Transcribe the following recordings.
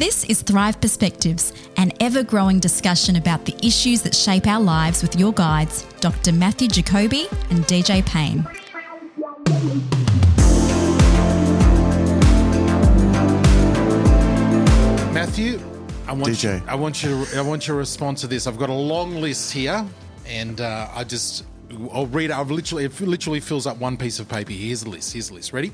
This is Thrive Perspectives, an ever growing discussion about the issues that shape our lives with your guides, Dr. Matthew Jacoby and DJ Payne. Matthew, I want DJ. you. I want you. I want your response to this. I've got a long list here, and uh, I just. I'll read it. I've literally. It literally fills up one piece of paper. Here's the list. Here's the list. Ready?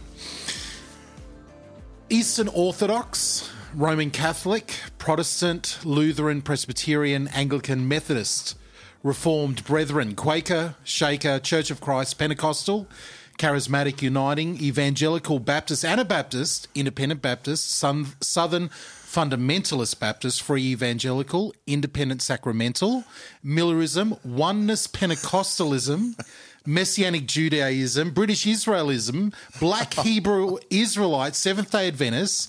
Eastern Orthodox, Roman Catholic, Protestant, Lutheran, Presbyterian, Anglican, Methodist, Reformed Brethren, Quaker, Shaker, Church of Christ, Pentecostal, Charismatic Uniting, Evangelical Baptist, Anabaptist, Independent Baptist, Sun, Southern Fundamentalist Baptist, Free Evangelical, Independent Sacramental, Millerism, Oneness Pentecostalism, Messianic Judaism, British Israelism, Black Hebrew Israelites, Seventh day Adventists,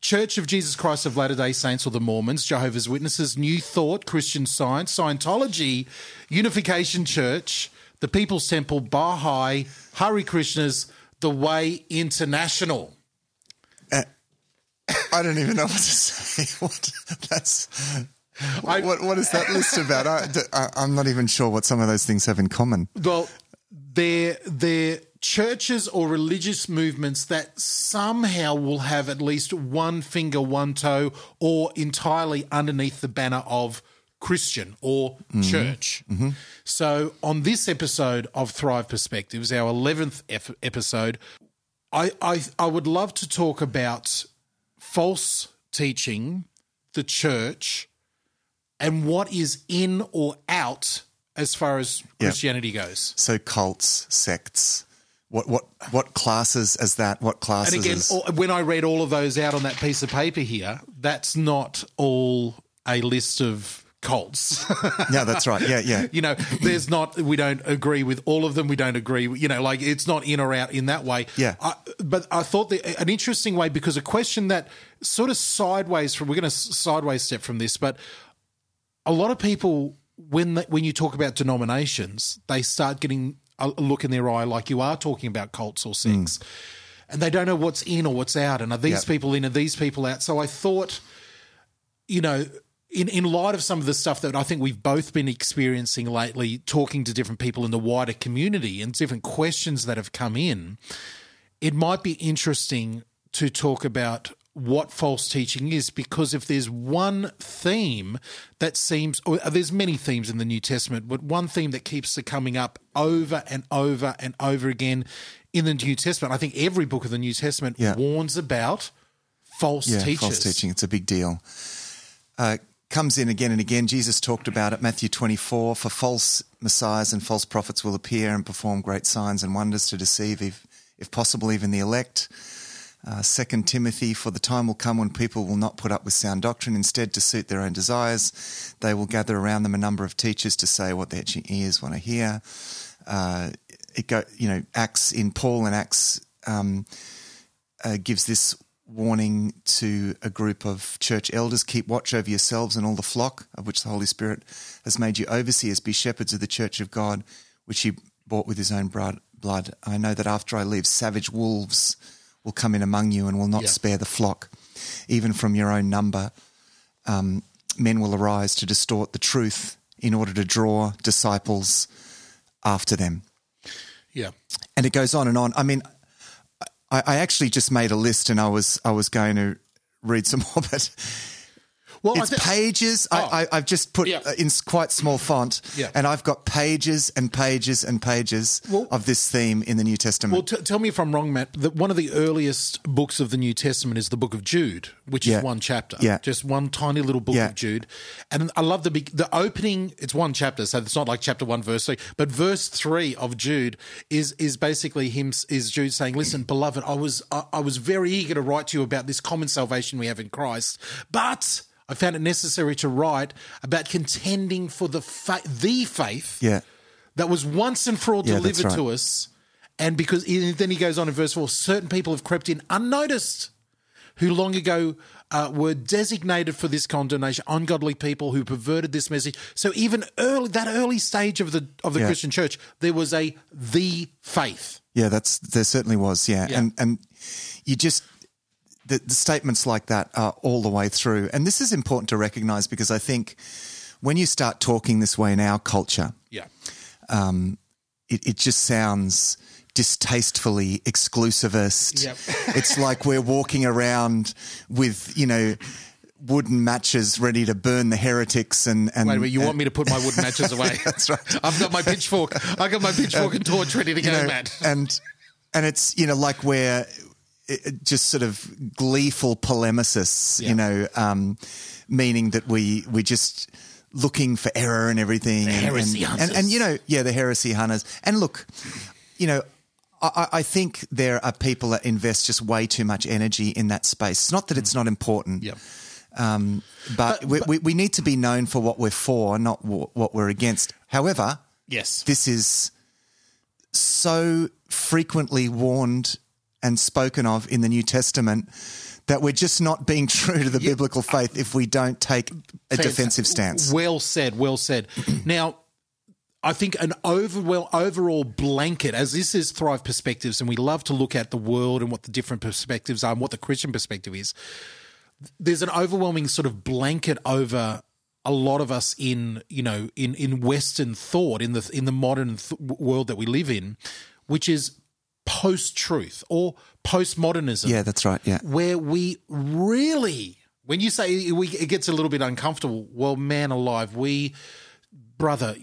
Church of Jesus Christ of Latter day Saints or the Mormons, Jehovah's Witnesses, New Thought, Christian Science, Scientology, Unification Church, the People's Temple, Baha'i, Hare Krishnas, The Way International. Uh, I don't even know what to say. What that's I- what what is that list about? I, I'm not even sure what some of those things have in common. Well, they're, they're churches or religious movements that somehow will have at least one finger, one toe, or entirely underneath the banner of Christian or mm-hmm. church. Mm-hmm. So, on this episode of Thrive Perspectives, our 11th ep- episode, I, I, I would love to talk about false teaching, the church, and what is in or out as far as. Christianity goes. So cults, sects. What what what classes is that? What classes? And again, all- when I read all of those out on that piece of paper here, that's not all a list of cults. yeah, that's right. Yeah, yeah. you know, there's not, we don't agree with all of them. We don't agree, you know, like it's not in or out in that way. Yeah. I, but I thought that an interesting way because a question that sort of sideways from, we're going to sideways step from this, but a lot of people, when they, when you talk about denominations, they start getting a look in their eye like you are talking about cults or sects. Mm. And they don't know what's in or what's out. And are these Yep. people in? Are these people out? So I thought, you know, in, in light of some of the stuff that I think we've both been experiencing lately, talking to different people in the wider community and different questions that have come in, it might be interesting to talk about what false teaching is because if there's one theme that seems or there's many themes in the New Testament but one theme that keeps coming up over and over and over again in the New Testament I think every book of the New Testament Yeah. warns about false yeah, teachers false teaching. It's a big deal. Uh, comes in again and again. Jesus talked about it. Matthew 24. For false messiahs and false prophets will appear and perform great signs and wonders to deceive, if, if possible, even the elect. Uh, Second Timothy. For the time will come when people will not put up with sound doctrine. Instead, to suit their own desires, they will gather around them a number of teachers to say what their itching ears want to hear. Uh, it go, you know, Acts in Paul and Acts. Um, uh, gives this warning to a group of church elders keep watch over yourselves and all the flock of which the Holy Spirit has made you overseers, be shepherds of the church of God, which he bought with his own blood. I know that after I leave, savage wolves will come in among you and will not Yeah. spare the flock. Even from your own number, um, men will arise to distort the truth in order to draw disciples after them yeah and it goes on and on. I mean, I, I actually just made a list, and I was I was going to read some more, but well it's pages. Oh. I, I've just put Yeah. in quite small font, Yeah. and I've got pages and pages and pages Well- of this theme in the New Testament. Well, t- tell me if I'm wrong, Matt. That one of the earliest books of the New Testament is the Book of Jude, which Yeah. is one chapter. Yeah. just one tiny little book of Jude. And I love the the opening. It's one chapter, so it's not like chapter one, verse three. But verse three of Jude is is basically him is Jude saying, "Listen, beloved, I was I, I was very eager to write to you about this common salvation we have in Christ, but." I found it necessary to write about contending for the fa- the faith yeah, that was once and for all Yeah, delivered to us. And because then he goes on in verse 4 certain people have crept in unnoticed who long ago uh, were designated for this condemnation, ungodly people who perverted this message. So even early that early stage of the of the Yeah. Christian church, there was a the faith. yeah. That's there certainly was. Yeah, Yeah. and and you just the, the statements like that are all the way through. And this is important to recognize because I think when you start talking this way in our culture, Yeah. Um, it, it just sounds distastefully exclusivist. Yep. it's like we're walking around with, you know, wooden matches ready to burn the heretics and, and Wait a minute, you want me to put my wooden matches away? That's right. I've got my pitchfork. I've got my pitchfork um, and torch ready to go, know, Matt. and and it's you know like we're just sort of gleeful polemicists, Yeah. you know, um, meaning that we we just looking for error and everything, and, heresy and, and hunters. and you know, yeah, the heresy hunters. And look, you know. I, I think there are people that invest just way too much energy in that space. It's not that it's not important, Yep. um, but, we, we, we need to be known for what we're for, not wh- what we're against. However, Yes. this is so frequently warned and spoken of in the New Testament that we're just not being true to the biblical faith if we don't take a defensive stance. Well said. Well said. now, I think an over, well, overall blanket, as this is Thrive Perspectives, and we love to look at the world and what the different perspectives are and what the Christian perspective is. There's an overwhelming sort of blanket over a lot of us in you know in in Western thought in the in the modern th- world that we live in, which is post truth or postmodernism Yeah, that's right. Yeah. where we really, when you say we, it gets a little bit uncomfortable. Well, man alive, we, brother,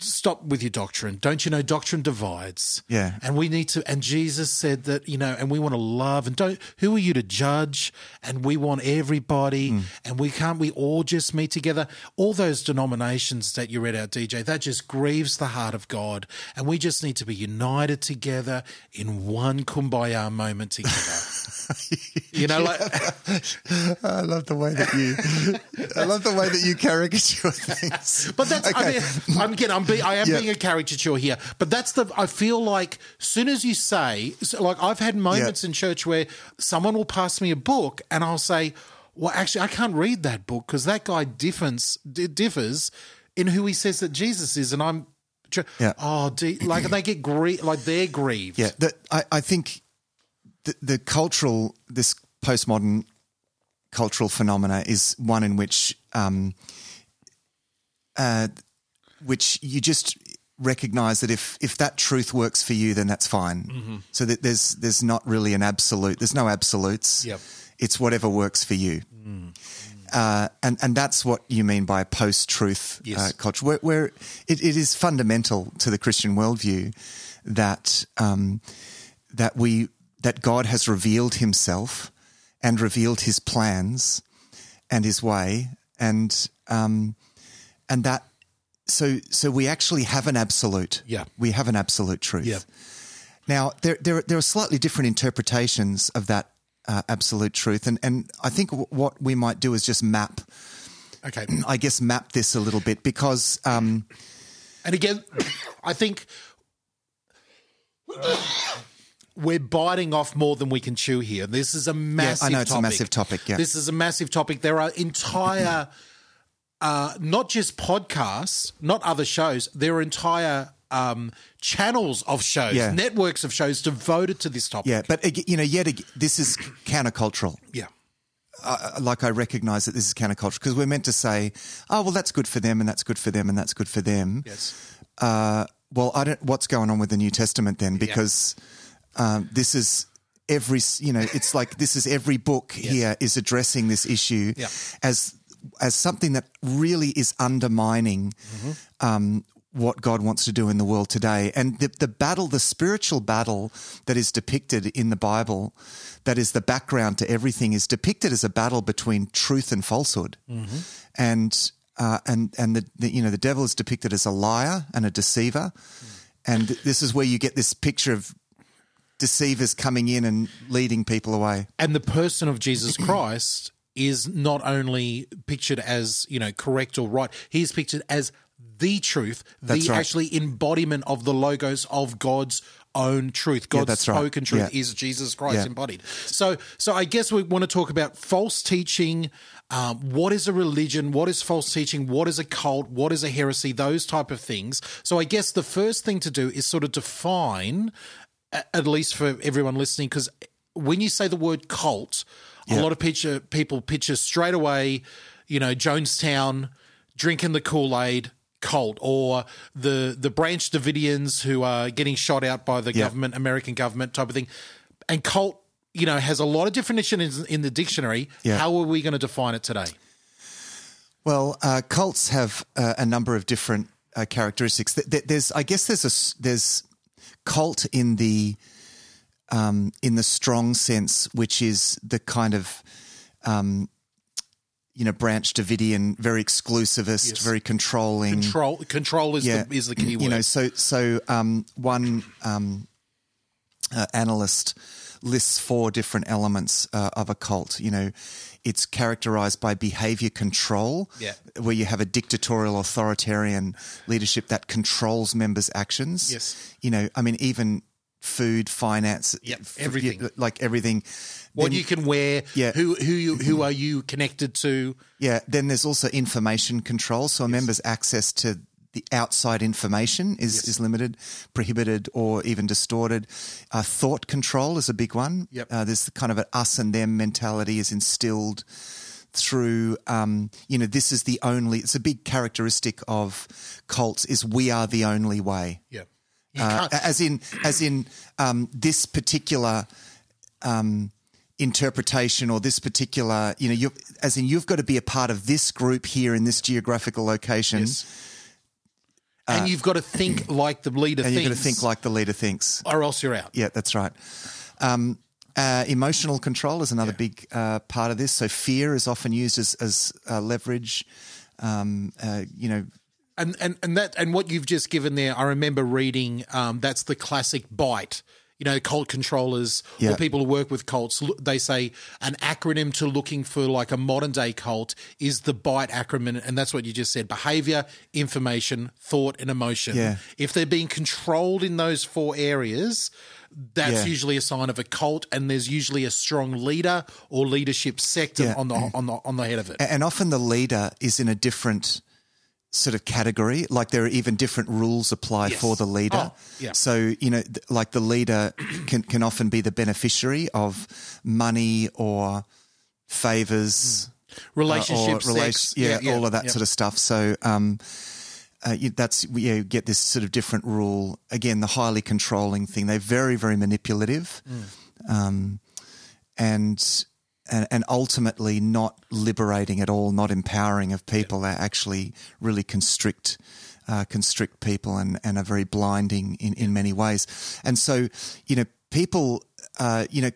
stop with your doctrine. Don't you know doctrine divides? Yeah. and we need to. And Jesus said that you know, and we want to love and don't. Who are you to judge? And we want everybody, Hmm. and we can't. We all just meet together. All those denominations that you read out, DJ, that just grieves the heart of God, and we just need to be united together in one kumbaya moment together. you know, like. I love the way that you. I love the way that you caricature things. But that's I mean, I'm getting I'm be, I am Yeah. being a caricature here. But that's the I feel like soon as you say so like I've had moments Yeah. in church where someone will pass me a book and I'll say, well, actually I can't read that book because that guy differs differs in who he says that Jesus is, and I'm. Yeah. Oh, de- like they get grie- like they're grieved. Yeah, the, I, I think the, the cultural, this postmodern cultural phenomena is one in which, um, uh, which you just recognize that if if that truth works for you, then that's fine. So that there's there's not really an absolute. There's no absolutes. Yep. It's whatever works for you. Uh, and and that's what you mean by post-truth Yes. uh, culture, where, where it, it is fundamental to the Christian worldview that um, that we that God has revealed Himself and revealed His plans and His way, and um, and that so so we actually have an absolute. Yeah. we have an absolute truth. Yeah. Now there there there are slightly different interpretations of that uh, absolute truth, and and I think w- what we might do is just map. Okay. I guess map this a little bit because um, And again, I think we're biting off more than we can chew here. This is a massive Yeah, I know it's a massive topic, yeah. This is a massive topic. There are entire uh, not just podcasts, not other shows, there are entire um, channels of shows, Yeah. networks of shows devoted to this topic. yeah, but you know, yet ag- this is countercultural. Yeah. uh, like I recognize that this is countercultural because we're meant to say, oh, well, that's good for them and that's good for them and that's good for them. Yes. Uh, well, I don't. What's going on with the New Testament then? Because um, this is every. You know, it's like this is every book here is addressing this issue Yeah. as as something that really is undermining. Um, what God wants to do in the world today. And the, the battle, the spiritual battle that is depicted in the Bible, that is the background to everything, is depicted as a battle between truth and falsehood. And uh, and and the, the you know the devil is depicted as a liar and a deceiver, and this is where you get this picture of deceivers coming in and leading people away. and the person of Jesus Christ is not only pictured as you know correct or right, he is pictured as the truth, That's the right. actually embodiment of the logos of God's own truth. God's right. spoken truth Yeah. is Jesus Christ Yeah. embodied. So, so I guess we want to talk about false teaching. Um, what is a religion? What is false teaching? What is a cult? What is a heresy? Those type of things. So, I guess the first thing to do is sort of define at least for everyone listening, because when you say the word cult, a lot of picture people picture straight away, you know, Jonestown drinking the Kool Aid cult, or the the Branch Davidians who are getting shot out by the Yeah. government, American government type of thing, and cult. You know, has a lot of definitions in the dictionary. Yeah. How are we going to define it today? Well, uh, cults have uh, a number of different uh, characteristics. Th- th- There's, I guess, there's a there's cult in the um, in the strong sense, which is the kind of um, you know branch Davidian, very exclusivist, Yes. very controlling. Control control is yeah, the is the key word. You know, so so um, one um, uh, analyst lists four different elements uh, of a cult. You know, it's characterized by behavior control, Yeah. where you have a dictatorial, authoritarian leadership that controls members' actions. Yes. you know, I mean, even food, finance, Yep, f- everything. like everything. what Then- you can wear, Yeah. who who you who are you connected to? Yeah, then there's also information control. So a member's access to the outside information is, is limited, prohibited, or even distorted. Uh, thought control is a big one. Yep. Uh, there's kind of an us and them mentality is instilled through, um, you know, this is the only, it's a big characteristic of cults is we are the only way. Yeah, Uh, as in, as in um, this particular um, interpretation or this particular, you know, you as in you've got to be a part of this group here in this geographical location, Yes. and you've got to think like the leader uh, and thinks, you've got to think like the leader thinks. or else you're out. Yeah, that's right. Um, uh, emotional control is another big uh, part of this. So fear is often used as, as uh, leverage. Um, uh, you know, And and and that and what you've just given there, I remember reading. Um, that's the classic bite. You know, cult controllers Yeah. or people who work with cults, they say an acronym to looking for like a modern day cult is the BITE acronym. And that's what you just said behavior, information, thought, and emotion. Yeah. If they're being controlled in those four areas, that's Yeah. usually a sign of a cult. And there's usually a strong leader or leadership sector Yeah. on the on the on the head of it. and often the leader is in a different sort of category like there are even different rules apply Yes. for the leader Oh, yeah. so you know th- like the leader can can often be the beneficiary of money or favors Relationship, or rela- sex, yeah, all of that yeah. sort of stuff so um uh, you, that's you get this sort of different rule again the highly controlling thing they're very very manipulative Mm. um, and, and and ultimately not liberating at all, not empowering of people. They actually really constrict uh, constrict people and, and are very blinding in, in many ways. And so, you know, people, uh, you know,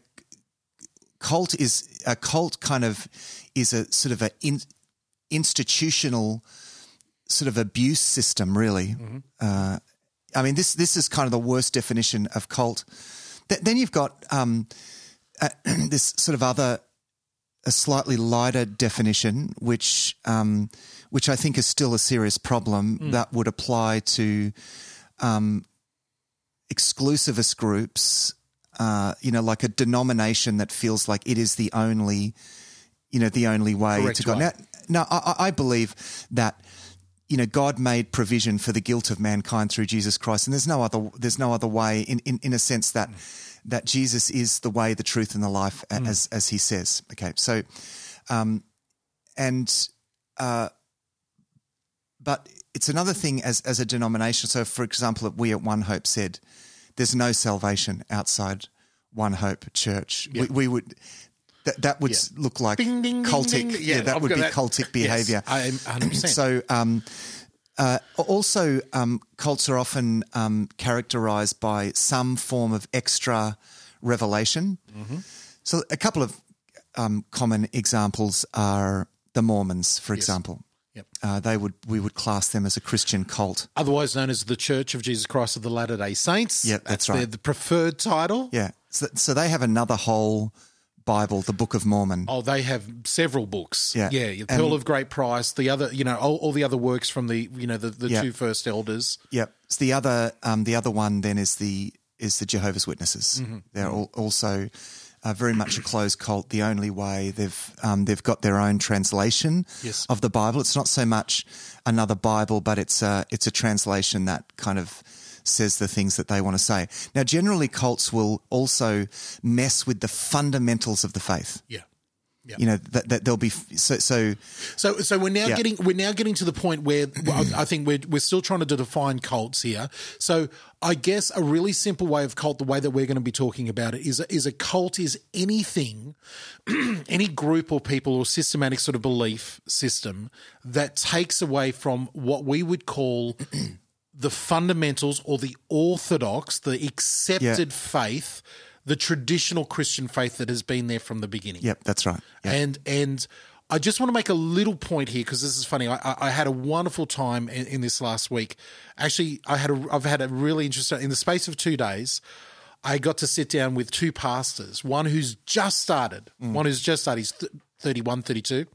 cult is a cult kind of is a sort of an in, institutional sort of abuse system, really. Uh, I mean, this this is kind of the worst definition of cult. Th- then you've got um, uh, this sort of other, a slightly lighter definition, which um, which I think is still a serious problem that would apply to um, exclusivist groups. Uh, you know, like a denomination that feels like it is the only, you know, the only way Correct to go. way. Now, now I, I I believe that you know God made provision for the guilt of mankind through Jesus Christ, and there's no other there's no other way in in, in a sense that that Jesus is the way, the truth, and the life, a- as as He says. Okay, so, um, and uh, but it's another thing as as a denomination. So, for example, we at One Hope said, "There's no salvation outside One Hope Church." We, we would. That, that would s look like Ding, ding, ding, cultic. ding. Yeah, Yeah, that I've would be that. cultic Yes, behavior. I am 100%. So, um, uh, also, um, cults are often um, characterized by some form of extra revelation. Mm-hmm. So, a couple of um, common examples are the Mormons, for example. Yep. Uh, they would we would class them as a Christian cult. otherwise known as the Church of Jesus Christ of the Latter Day Saints. Yep, that's their- right. the preferred title. Yeah, so, so they have another whole Bible, the Book of Mormon. Oh, they have several books. Yeah. yeah. And- Pearl of Great Price. The other, you know, all, all the other works from the, you know, the, the Yeah. two first elders. Yep. So the other um, the other one then is the is the Jehovah's Witnesses. Mm-hmm. They're all, also uh, very much a closed cult. The only way they've um, they've got their own translation Yes. of the Bible. It's not so much another Bible, but it's a it's a translation that kind of says the things that they want to say. Now, generally, cults will also mess with the fundamentals of the faith. Yeah. Yeah. You know that, that there'll be so so So, so we're now Yeah. getting we're now getting to the point where I think we're we're still trying to define cults here. So, I guess a really simple way of cult, the way that we're going to be talking about it, is a, is a cult is anything, any group or people or systematic sort of belief system that takes away from what we would call the fundamentals or the orthodox, the accepted faith, the traditional Christian faith that has been there from the beginning. yep, that's right. Yeah. And and I just want to make a little point here because this is funny. I, I- had a wonderful time in, in this last week. Actually, I had a, I've had a really interesting in the space of two days. I got to sit down with two pastors, one who's just started, mm. one who's just started, he's th- 31, 32,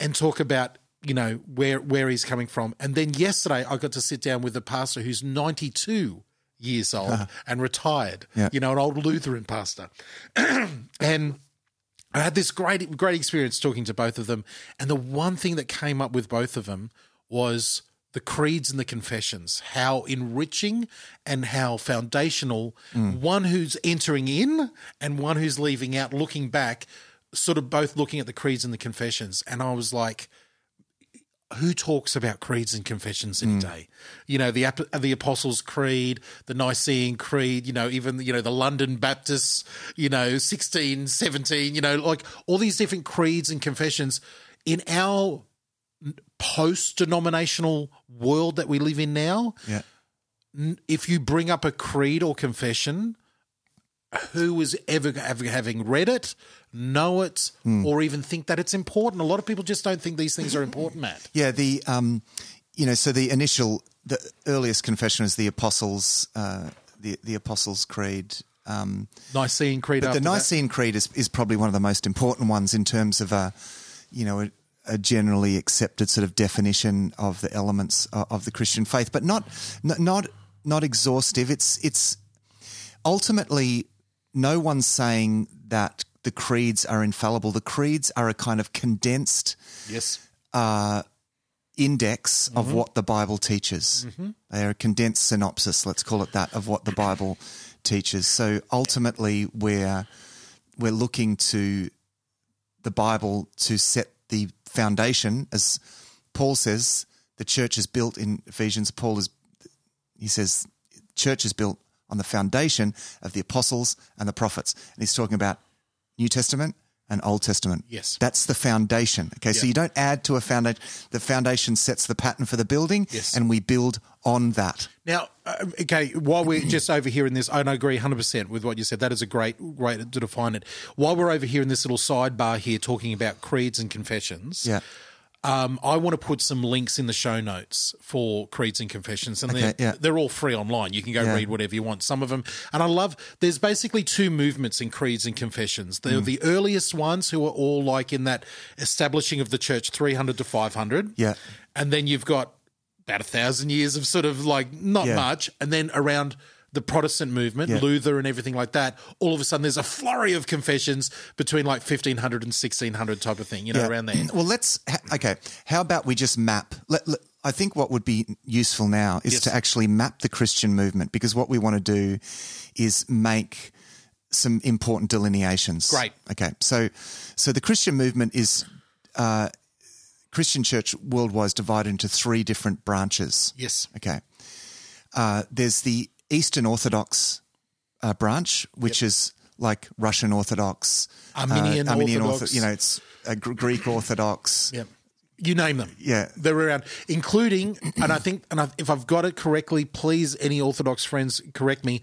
and talk about you know where where he's coming from. And then yesterday, I got to sit down with a pastor who's 92 years old uh-huh. and retired. Yeah. You know, an old Lutheran pastor, and I had this great great experience talking to both of them, and the one thing that came up with both of them was the creeds and the confessions. How enriching and how foundational. Mm. One who's entering in and one who's leaving out, looking back, sort of both looking at the creeds and the confessions, and I was like. Who talks about creeds and confessions any hmm. day? You know the the Apostles' Creed, the Nicene Creed. You know even you know the London Baptists. You know sixteen, seventeen. You know like all these different creeds and confessions in our post-denominational world that we live in now. yeah. If you bring up a creed or confession, who is ever, ever having read it, know it, or even think that it's important? A lot of people just don't think these things are important, Matt. Yeah, the um, you know, so the initial, the earliest confession is the Apostles, uh, the the Apostles' Creed. Um, Nicene Creed. but the after that. Nicene Creed is is probably one of the most important ones in terms of a, you know, a, a generally accepted sort of definition of the elements of, of the Christian faith, but not not not not exhaustive. It's it's ultimately no one's saying that the creeds are infallible. The creeds are a kind of condensed Yes. index Mm-hmm. of what the Bible teaches. They are a condensed synopsis, let's call it that, of what the Bible teaches. So ultimately, we're we're looking to the Bible to set the foundation, as Paul says. The church is built in Ephesians. Paul is he says, church is built on the foundation of the apostles and the prophets, and he's talking about New Testament and Old Testament. Yes. That's the foundation. Okay, so you don't add to a foundation. The foundation sets the pattern for the building, Yes. and we build on that. Now, uh, okay, while we're just over here in this, I agree 100% with what you said. That is a great way to define it. While we're over here in this little sidebar here talking about creeds and confessions, Yeah. Um, I want to put some links in the show notes for creeds and confessions, and they're, yeah. they're all free online. You can go Yeah. read whatever you want. Some of them, and I love. There's basically two movements in creeds and confessions. Mm. They're the earliest ones who are all like in that establishing of the church, 300 to 500. Yeah. and then you've got about a thousand years of sort of like not Yeah. much, and then around. The Protestant movement, Yeah. Luther, and everything like that. All of a sudden, there's a flurry of confessions between like 1500 and 1600 type of thing, you know, Yeah. around there. Well, let's okay. How about we just map? Let, let- I think what would be useful now is Yes. to actually map the Christian movement because what we want to do is make some important delineations. Great. Okay. So, so the Christian movement is uh, Christian church worldwide is divided into three different branches. Yes. Okay. Uh, there's the Eastern Orthodox uh, branch, which is like Russian Orthodox, Armenian uh, Armenian Orthodox. you know, it's uh, Greek Orthodox. Yeah. You name them. Yeah. They're around, including, and I think, and I, if I've got it correctly, please, any Orthodox friends, correct me.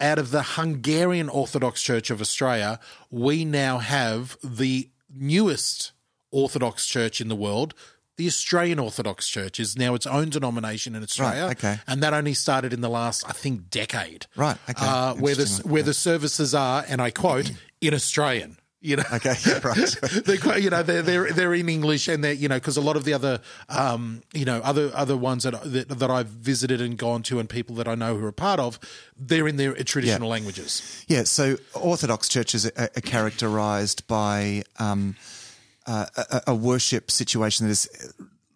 Out of the Hungarian Orthodox Church of Australia, we now have the newest Orthodox church in the world. The Australian Orthodox Church is now its own denomination in Australia, okay. and that only started in the last, I think, decade. Right, okay. uh, where the where the services are, and I quote, in Australian. You know, Okay, yeah, right. they're quite, you know they're they're they're in English and they're you know because a lot of the other um you know other other ones that, that that I've visited and gone to and people that I know who are part of they're in their traditional languages. Yeah, so Orthodox churches are, are characterized by um, uh, a, a worship situation that is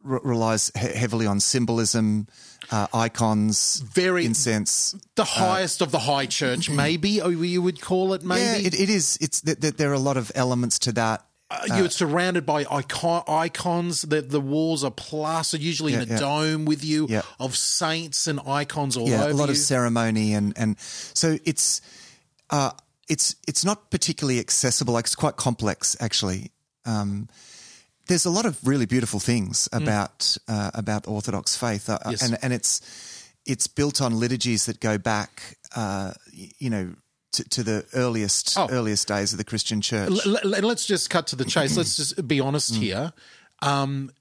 re- relies he- heavily on symbolism, uh, icons, Very- incense. The highest of the high church, maybe, or you would call it, maybe. Yeah, it, it is. It's th- th- there are a lot of elements to that. Uh, you're surrounded by icon- icons. The the walls are plastered, usually in a yeah. dome, with you Yeah. of saints and icons all yeah, over a lot you. of ceremony and and so it's uh, it's it's not particularly accessible. Like it's quite complex, actually. Um, there's a lot of really beautiful things about uh, about Orthodox faith, uh, Mm. Yes. and and it's it's built on liturgies that go back, uh, you know. To, to the earliest Oh. earliest days of the Christian Church, L- l- let's just cut to the chase. Let's just be honest here. Um,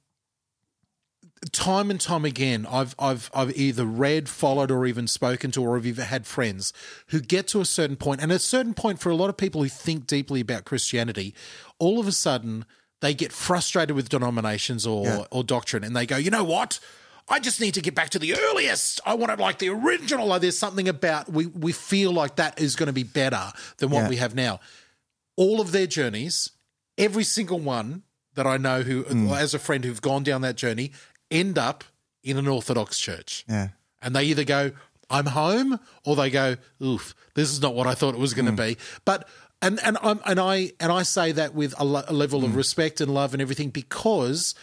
time and time again, I've I've I've either read, followed, or even spoken to, or have even had friends who get to a certain point, and at a certain point, for a lot of people who think deeply about Christianity, all of a sudden they get frustrated with denominations or Yeah. or doctrine, and they go, you know what? I just need to get back to the earliest. I want it like the original. Like there's something about we we feel like that is going to be better than what Yeah. we have now all of their journeys, every single one that I know who, Mm. as a friend who've gone down that journey, end up in an Orthodox church. yeah, And they either go, I'm home, or they go, oof, this is not what I thought it was going to Mm. be. But and and I'm and I and I say that with a, lo- a level Mm. of respect and love and everything because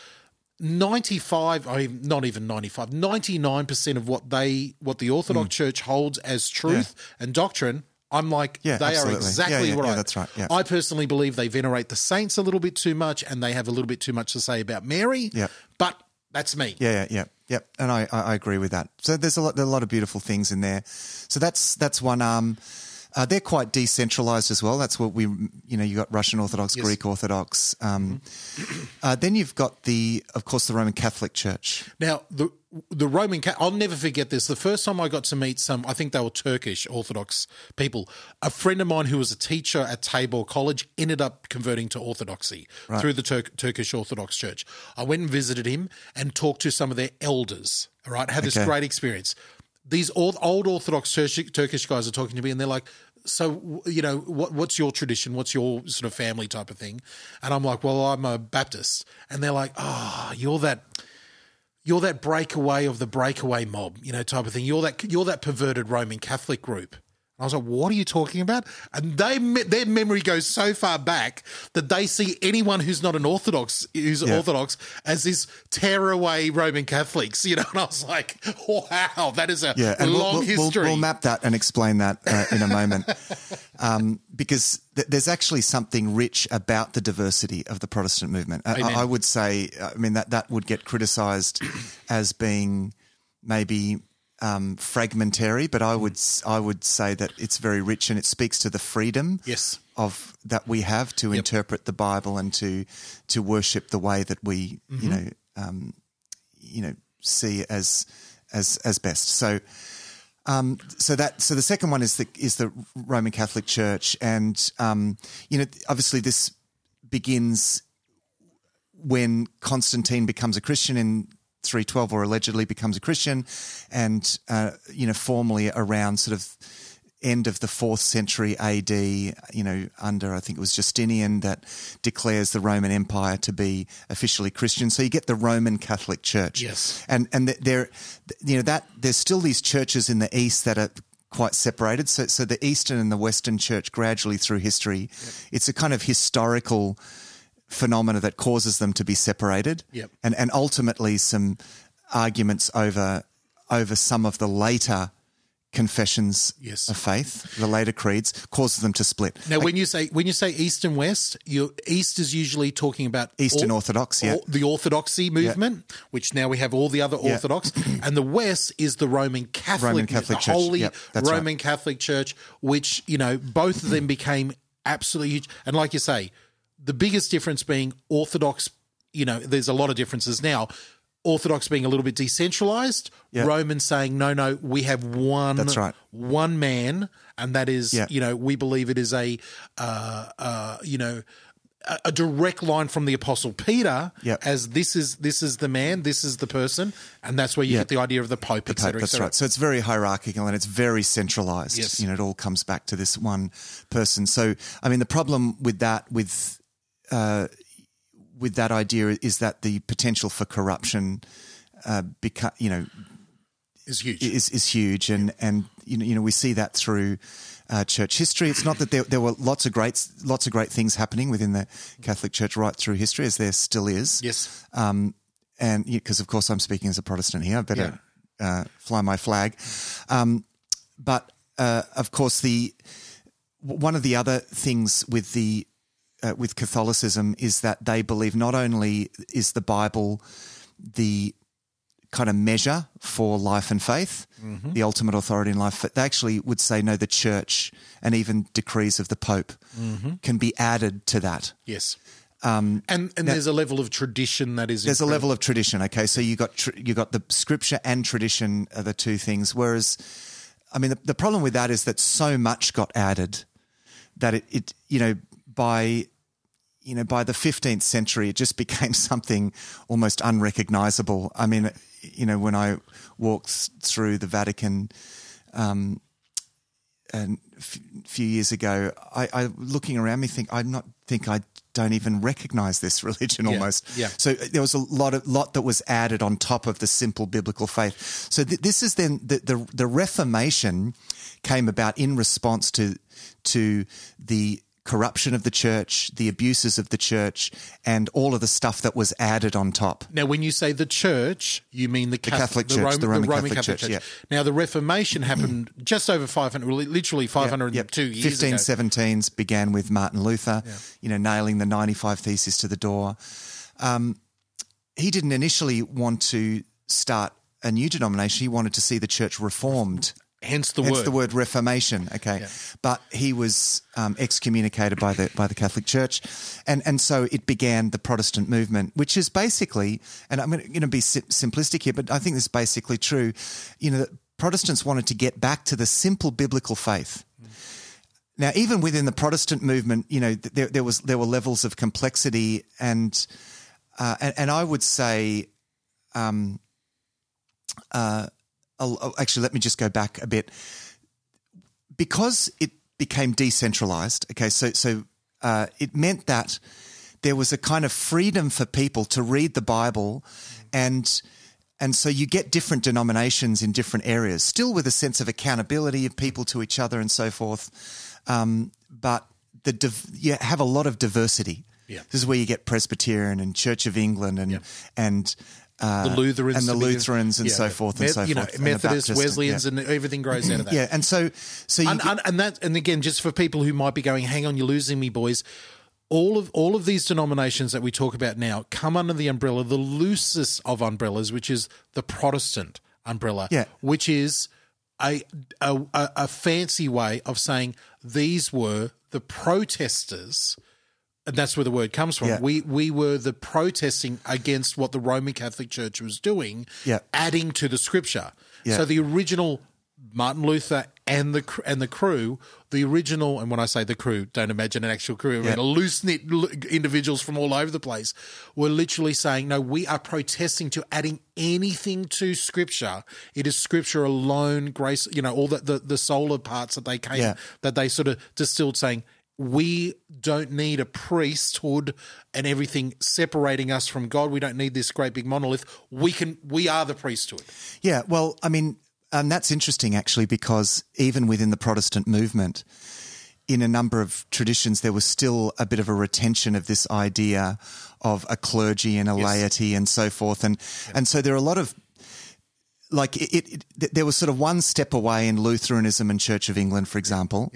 95 I mean, not even 95 99% of what they what the Orthodox Mm. Church holds as truth and doctrine I'm like Yeah, they absolutely. are exactly Yeah, yeah, right. yeah, that's right, yeah. I personally believe they venerate the saints a little bit too much and they have a little bit too much to say about Mary. Yeah. But that's me. Yeah, yeah, yeah, yeah, and I, I I agree with that. So there's a lot, there a lot of beautiful things in there. So that's that's one arm. Uh, they're quite decentralized as well. That's what we, you know, you got Russian Orthodox, Yes. Greek Orthodox. Um, uh, then you've got the, of course, the Roman Catholic Church. Now the the Roman I'll never forget this. The first time I got to meet some, I think they were Turkish Orthodox people. A friend of mine who was a teacher at Tabor College ended up converting to Orthodoxy through the Turk Turkish Orthodox Church. I went and visited him and talked to some of their elders. All right, had this Okay. great experience. These old, old Orthodox Turkish, guys are talking to me, and they're like. So you know what? What's your tradition? What's your sort of family type of thing? And I'm like, well, I'm a Baptist, and they're like, oh, you're that you're that breakaway of the breakaway mob, you know, type of thing. You're that you're that perverted Roman Catholic group. I was like, what are you talking about? And they their memory goes so far back that they see anyone who's not an Orthodox who's Yeah. Orthodox as this tearaway Roman Catholics, you know. And I was like, wow, that is a Yeah, and we'll- long we'll, we'll, history. We'll, map that and explain that uh, in a moment, um, because th- there's actually something rich about the diversity of the Protestant movement. I, Amen. I would say, I mean, that that would get criticised as being maybe um, fragmentary, but I would s- I would say that it's very rich and it speaks to the freedom Yes. of that we have to interpret the Bible and to to worship the way that we Mm-hmm. you know um, you know see as as as best. So um, so that so the second one is the is the Roman Catholic Church, and um, you know obviously this begins when Constantine becomes a Christian in 312 or allegedly becomes a Christian and uh, you know formally around sort of end of the 4th century AD you know under I think it was Justinian that declares the Roman Empire to be officially Christian. So you get the Roman Catholic Church. Yes. and and there you know that there's still these churches in the east that are quite separated. So so the eastern and the western church gradually through history it's a kind of historical phenomena that causes them to be separated Yep. and and ultimately some arguments over over some of the later confessions Yes. of faith the later creeds causes them to split Now, when you say when you say East and West, your East is usually talking about Eastern or- Orthodox, yeah. or- the Orthodoxy movement, which now we have all the other Yeah. Orthodox, and the West is the Roman Catholic, Roman Catholic the Church, Holy yep, that's right. Roman Catholic Church, which you know both of them became absolutely huge. And like you say, the biggest difference being Orthodox. You know, there's a lot of differences now. Orthodox being a little bit decentralized, Yeah. Roman saying no, no, we have one. That's right. One man, and that is Yeah. you know we believe it is a uh, uh, you know a, a direct line from the apostle peter Yep. as this is this is the man this is the person and that's where you Yeah. get the idea of the pope etc that's etc right. So it's very hierarchical and it's very centralized. Yes. You know, it all comes back to this one person. So, I mean, the problem with that, with uh, with that idea is that the potential for corruption, uh, beca- you know, Is huge. is is huge, and and you know, you know we see that through uh, church history. It's not that there, there were lots of great lots of great things happening within the Catholic Church right through history, as there still is. yes. Um, and because of course I'm speaking as a Protestant here, I better uh, fly my flag. Um, but uh, of course, the one of the other things with the uh, with Catholicism is that they believe not only is the Bible the kind of measure for life and faith, the ultimate authority in life, but they actually would say no, the Church and even decrees of the Pope can be added to that. Yes. Um, and and there's a level of tradition that is. There's a level of tradition. Okay, so you got tr- you got the scripture and tradition are the two things. Whereas, I mean, the, the problem with that is that so much got added that it, it you know by you know by the 15th century it just became something almost unrecognizable. I mean, you know, when I walked through the Vatican. Um, a f- few years ago, I, I looking around me think I not think I don't even recognize this religion almost. yeah. So there was a lot of lot that was added on top of the simple biblical faith. So th- this is then the, the the Reformation came about in response to to the corruption of the church, the abuses of the church, and all of the stuff that was added on top. Now, when you say the church, you mean the, Catholic Church, the Roman Catholic Church, yeah. Now, the Reformation happened just over 500, literally 502 Yep. years ago. 1517s began with Martin Luther, you know, nailing the 95 Theses to the door. Um, he didn't initially want to start a new denomination. He wanted to see the church reformed. Hence the Hence word. the word Reformation. Okay, but he was um, excommunicated by the by the Catholic Church, and and so it began the Protestant movement, which is basically, and I'm going to be simplistic here, but I think this is basically true. You know, that Protestants wanted to get back to the simple biblical faith. Now, even within the Protestant movement, you know, there, there was there were levels of complexity, and uh, and, and I would say, um, uh, I'll- actually, let me just go back a bit because it became decentralized. Okay, so so uh, it meant that there was a kind of freedom for people to read the Bible, and and so you get different denominations in different areas, still with a sense of accountability of people to each other and so forth. Um, but the div- you have a lot of diversity. Yeah. This is where you get Presbyterian and Church of England and and uh, the Lutherans and the Lutherans and yeah, so forth and Meth- so you forth, Methodists, Baptist, Wesleyans, yeah. and everything grows out of that. yeah, and so so and, get- and, that and again just for people who might be going hang on you're losing me boys all of all of these denominations that we talk about now come under the umbrella the loosest of umbrellas which is the protestant umbrella Yeah. which is a, a a a fancy way of saying these were the protesters and that's where the word comes from. Yeah. We we were the protesting against what the Roman Catholic Church was doing, Yeah. adding to the scripture. Yeah. So the original Martin Luther and the and the crew, the original, and when I say the crew, don't imagine an actual crew. I mean, Yeah. loose knit individuals from all over the place were literally saying, "No, we are protesting to adding anything to Scripture. It is Scripture alone, grace. You know, all the the, the sola parts that they came Yeah. that they sort of distilled, saying." We don't need a priesthood and everything separating us from God. We don't need this great big monolith. We can. We are the priesthood. Yeah, well, I mean, and that's interesting actually because even within the Protestant movement, in a number of traditions, there was still a bit of a retention of this idea of a clergy and a laity and so forth, and and so there are a lot of like it, it. There was sort of one step away in Lutheranism and Church of England, for example.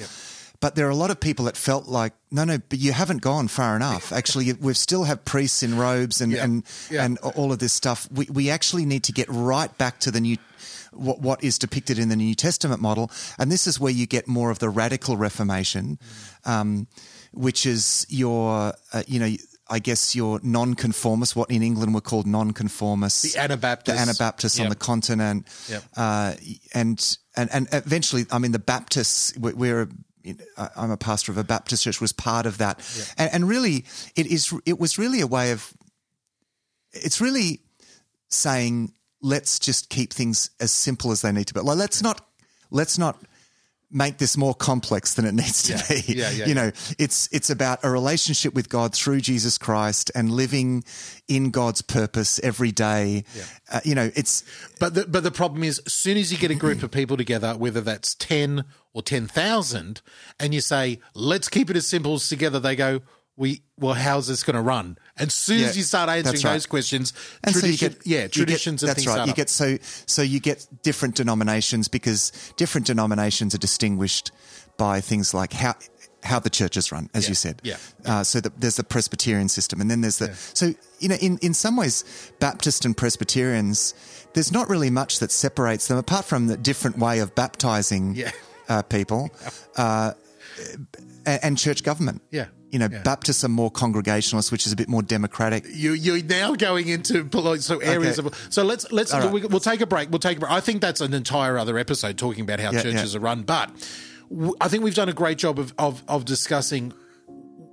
But there are a lot of people that felt like, no, no, but you haven't gone far enough. Actually, we still have priests in robes and Yeah. and Yeah. and all of this stuff. We we actually need to get right back to the new what what is depicted in the New Testament model, and this is where you get more of the radical Reformation, um, which is your uh, you know. I guess your non-conformists, what in England were called non-conformists, The Anabaptists. the Anabaptists on the continent, Yep. uh, and and and eventually, I mean, the Baptists. we- We're I'm a pastor of a Baptist church. Was part of that, and, and really, it is. It was really a way of. It's really saying let's just keep things as simple as they need to be. Like let's not let's not make this more complex than it needs to Yeah. be. Yeah, yeah, you know, it's it's about a relationship with God through Jesus Christ and living in God's purpose every day. Uh, you know, it's But the, but the problem is, as soon as you get a group of people together, whether that's 10 or 10,000, and you say, let's keep it as simple as together, they go, we well, how's this going to run? And as soon Yeah, as you start answering right. those questions, And tradition, so you get, yeah, traditions get, and that's things right. You up. get so so you get different denominations because different denominations are distinguished by things like how how the church is run, as Yeah, you said. yeah. Uh, so the, there's the Presbyterian system, and then there's the so you know in in some ways Baptist and Presbyterians, there's not really much that separates them apart from the different way of baptizing Yeah. Uh, people, uh, and, and church government. Yeah, You know, yeah. Baptists are more congregationalist, which is a bit more democratic. you you're now going into so areas Okay. of so let's let's right. we, we'll take a break we'll take a break i think that's an entire other episode talking about how Yeah, churches yeah. are run but w- i think we've done a great job of of, of discussing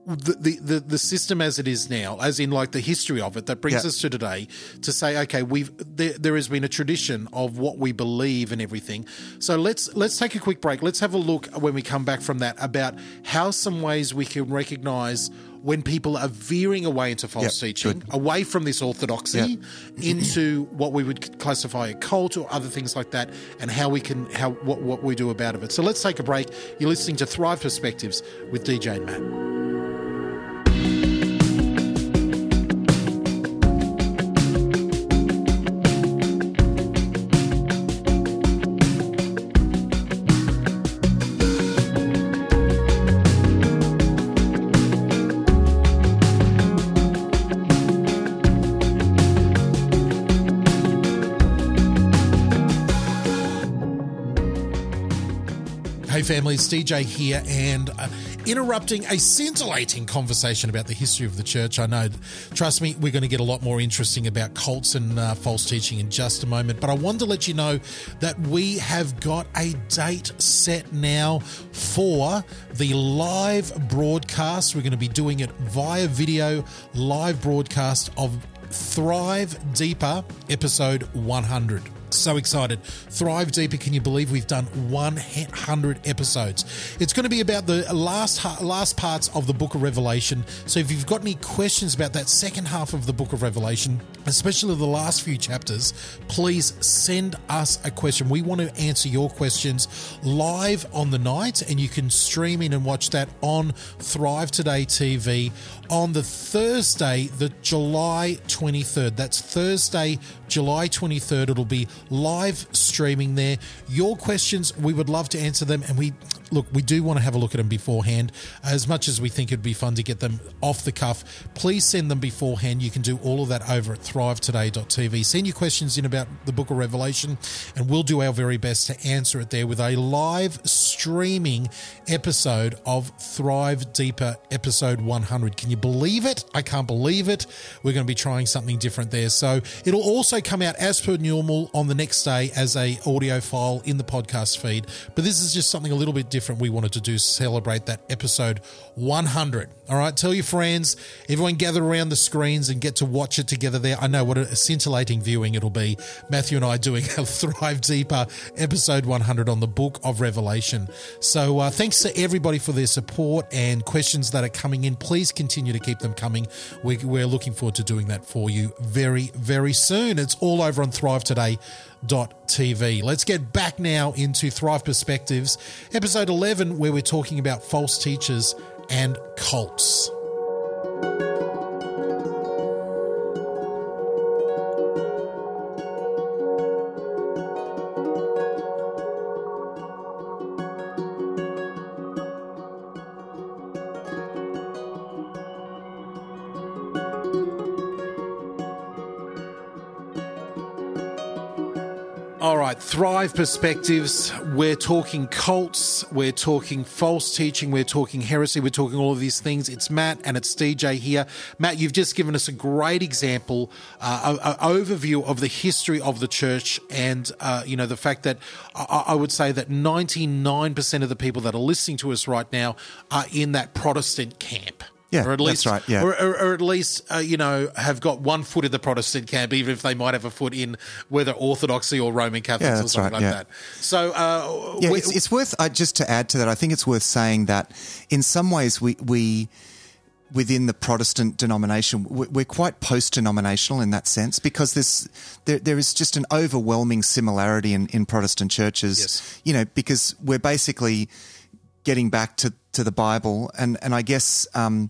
the, the, the, the system as it is now, as in like the history of it, that brings Yeah. us to today to say, okay, we've there, there has been a tradition of what we believe and everything. So let's let's take a quick break. Let's have a look when we come back from that about how some ways we can recognize when people are veering away into false Yeah, teaching, good. away from this orthodoxy, into what we would classify a cult or other things like that, and how we can how what what we do about it. So let's take a break. You're listening to Thrive Perspectives with DJ and Matt. Family, it's DJ here, and uh, interrupting a scintillating conversation about the history of the church. I know, trust me, we're going to get a lot more interesting about cults and uh, false teaching in just a moment. But I wanted to let you know that we have got a date set now for the live broadcast. We're going to be doing it via video, live broadcast of Thrive Deeper, episode 100. So excited. Thrive Deeper, can you believe we've done 100 episodes? It's going to be about the last last parts of the book of Revelation. So if you've got any questions about that second half of the book of Revelation, especially the last few chapters, please send us a question. We want to answer your questions live on the night, and you can stream in and watch that on Thrive Today TV on the Thursday, the July 23rd. That's Thursday, July 23rd. It'll be live streaming there. Your questions, we would love to answer them. And we look, we do want to have a look at them beforehand. As much as we think it'd be fun to get them off the cuff, please send them beforehand. You can do all of that over at thrivetoday.tv. Send your questions in about the book of Revelation, and we'll do our very best to answer it there with a live streaming episode of Thrive Deeper, episode 100. Can you believe it? I can't believe it. We're going to be trying something different there. So it'll also come out as per normal on the next day as a audio file in the podcast feed. But this is just something a little bit different we wanted to do celebrate that episode 100. All right, tell your friends, everyone gather around the screens and get to watch it together there. I know what a scintillating viewing it'll be. Matthew and I doing a Thrive Deeper episode 100 on the book of Revelation. So uh, thanks to everybody for their support and questions that are coming in. Please continue to keep them coming. We, we're looking forward to doing that for you very, very soon. It's all over on Thrive Today. TV. Let's get back now into Thrive Perspectives, episode 11, where we're talking about false teachers and cults. Thrive Perspectives. We're talking cults, we're talking false teaching, we're talking heresy, we're talking all of these things. It's Matt and it's DJ here. Matt, you've just given us a great example, uh, an overview of the history of the church, and uh, you know the fact that I, I would say that ninety nine percent of the people that are listening to us right now are in that Protestant camp. Yeah, or at that's least, right, yeah. or, or, or at least, uh, you know, have got one foot in the Protestant camp, even if they might have a foot in whether Orthodoxy or Roman Catholics Yeah, or something right, like yeah. that. So, uh, Yeah, we- it's, it's worth uh, just to add to that. I think it's worth saying that in some ways we we within the Protestant denomination we- we're quite post-denominational in that sense because there's there there is just an overwhelming similarity in, in Protestant churches. Yes. You know, because we're basically getting back to, to the Bible, and and I guess. Um,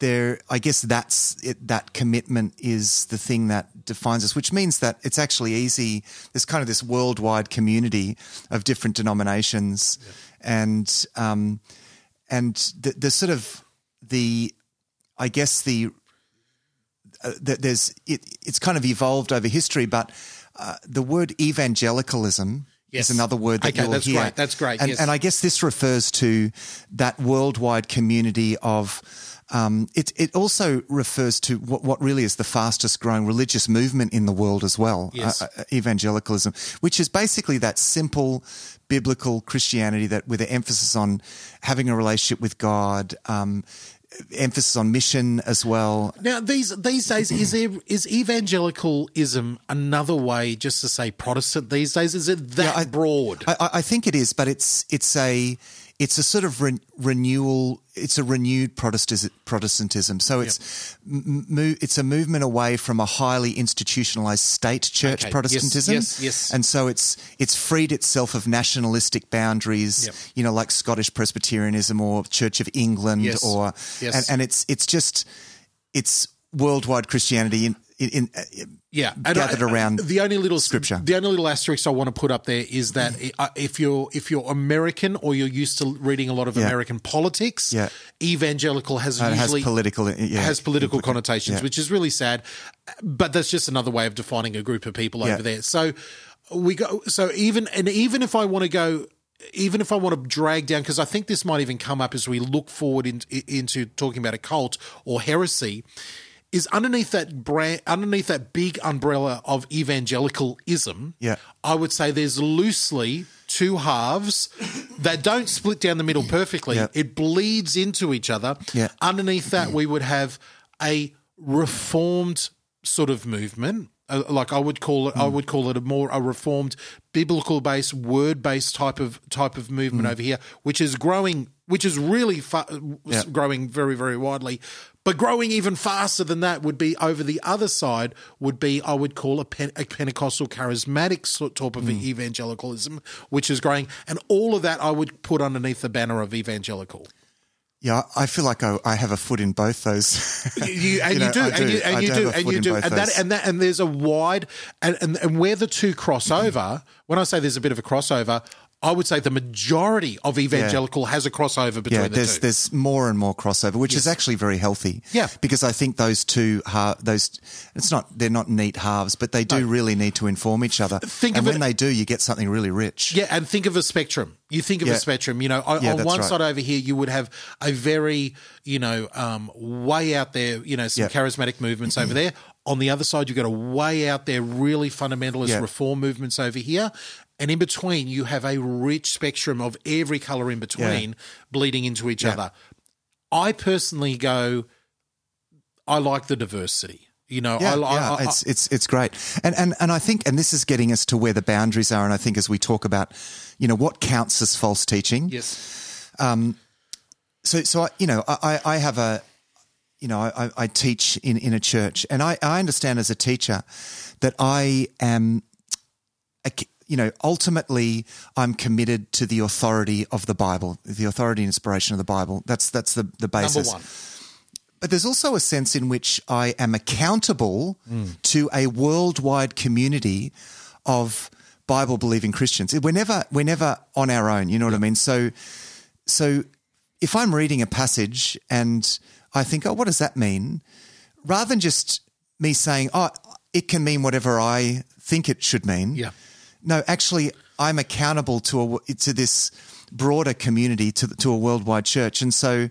there, I guess that's it, that commitment is the thing that defines us, which means that it's actually easy. There's kind of this worldwide community of different denominations, and um, and the, the sort of the, I guess the, uh, the there's it, it's kind of evolved over history, but uh, the word evangelicalism. Yes. Is another word that Okay, you'll that's hear. great, that's great, And, yes. and I guess this refers to that worldwide community of. Um, it, it also refers to what, what really is the fastest growing religious movement in the world as well, Yes. uh, uh, evangelicalism, which is basically that simple biblical Christianity that with an emphasis on having a relationship with God, um, emphasis on mission as well. Now these these days is there, is evangelicalism another way just to say Protestant these days? Is it that I- broad? I, I- I think it is, but it's it's a it's a sort of re- renewal. It's a renewed Protestantism. So it's m- mo- it's a movement away from a highly institutionalized state church Okay. Yes, Protestantism. yes, yes. And so it's it's freed itself of nationalistic boundaries. Yep. You know, like Scottish Presbyterianism or Church of England, Yes. or Yes. and, and it's it's just it's worldwide Christianity in in. in yeah, and gathered around the only little Scripture. The only little asterisk I want to put up there is that uh, if you're if you're American or you're used to reading a lot of Yeah. American politics, Yeah. evangelical has uh, it has usually political yeah, has political connotations, yeah. which is really sad. But that's just another way of defining a group of people Yeah. over there. So we go. So even and even if I want to go. Even if I want to drag down, because I think this might even come up as we look forward in, into talking about a cult or heresy, is underneath that brand, underneath that big umbrella of evangelicalism. Yeah. I would say there's loosely two halves that don't split down the middle perfectly. Yeah. It bleeds into each other. Yeah. Underneath that, we would have a reformed sort of movement. Uh, like I would call it, I Mm. would call it a more a reformed, biblical based, word based type of type of movement Mm. over here, which is growing, which is really fa- Yeah. growing very very widely. But growing even faster than that would be over the other side. Would be I would call a, Pen- a Pentecostal charismatic sort type of Mm. evangelicalism, which is growing, and all of that I would put underneath the banner of evangelical. Yeah, I feel like I, I have a foot in both those. You, and you, know, do, I and you, and you do, and you do, and that, those. and that, and there's a wide, and, and and where the two cross over. When I say there's a bit of a crossover, I would say the majority of evangelical has a crossover between yeah, the there's two. there's more and more crossover, which is actually very healthy. Yeah. because I think those two ha- those it's not they're not neat halves, but they do really need to inform each other. Think and of when it- they do, you get something really rich. Yeah, and think of a spectrum. You think of Yeah. a spectrum. You know, on, Yeah, on one right. side over here, you would have a very, you know, um, way out there, you know, some Yeah. charismatic movements over there. On the other side, you've got a way out there, really fundamentalist Yeah. reform movements over here. And in between, you have a rich spectrum of every color in between bleeding into each other. I personally go, I like the diversity. You know, Yeah, I, I, yeah, I, it's it's it's great, and and and I think, and this is getting us to where the boundaries are, and I think as we talk about, you know, what counts as false teaching. yes, um, so so I, you know I I have a you know I, I teach in in a church and I I understand as a teacher that I am a, you know ultimately I'm committed to the authority of the Bible the authority and inspiration of the Bible that's that's the the basis number one. but there's also a sense in which I am accountable mm. to a worldwide community of Bible believing Christians. We're never we're never on our own. You know what I mean? So so if I'm reading a passage and I think, oh, what does that mean? Rather than just me saying, oh, it can mean whatever I think it should mean. Yeah. No, actually, I'm accountable to a, to this broader community, to to a worldwide church, and so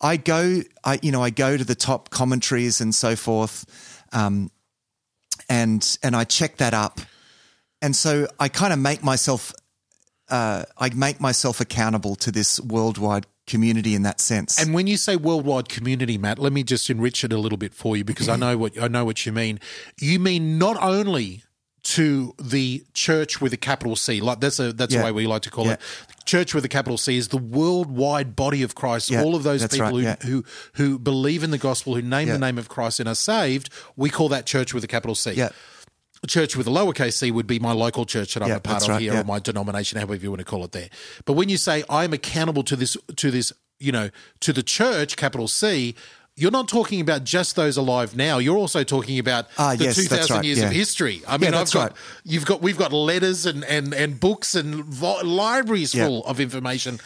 I go, I you know, I go to the top commentaries and so forth, um, and and I check that up, and so I kind of make myself, uh, I make myself accountable to this worldwide community in that sense. And when you say worldwide community, Matt, let me just enrich it a little bit for you because I know what I know what you mean. You mean not only to the church with a capital C, like that's a that's Yeah. the way we like to call Yeah. it. Church with a capital C is the worldwide body of Christ. Yeah, All of those that's people right, who, who who believe in the gospel, who name the name of Christ and are saved. We call that church with a capital C. yeah, church with a lowercase c would be my local church that I'm a part of right, here, or my denomination, however you want to call it there. But when you say I'm accountable to this, to this, you know, to the church, capital C, you're not talking about just those alive now. You're also talking about Ah, the yes, 2,000 right, years yeah. of history. I mean, I've got, right. you've got, we've got letters and and and books and vo- libraries Yeah. full of information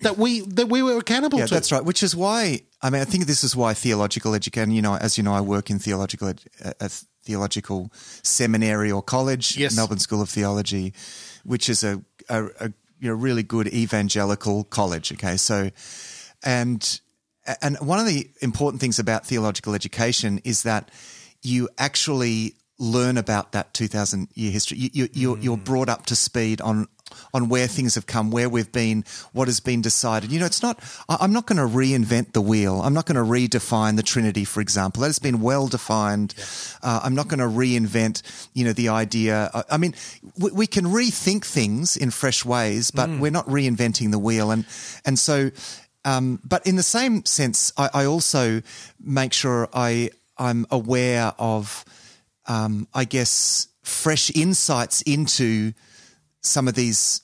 that we that we were accountable yeah, to. that's right. Which is why I mean I think this is why theological education. You know, as you know, I work in theological a a theological seminary or college, Yes. Melbourne School of Theology, which is a, a, a you know really good evangelical college. Okay, so and and one of the important things about theological education is that you actually learn about that 2000 year history. You, you, you're, you're brought up to speed on on where things have come where we've been what has been decided. You know it's not i'm not going to reinvent the wheel. I'm not going to redefine the trinity for example. That has been well defined. Uh, i'm not going to reinvent you know the idea. I, I mean we, we can rethink things in fresh ways but we're not reinventing the wheel. And and so um, but in the same sense, I, I also make sure I I'm aware of, um, I guess, fresh insights into some of these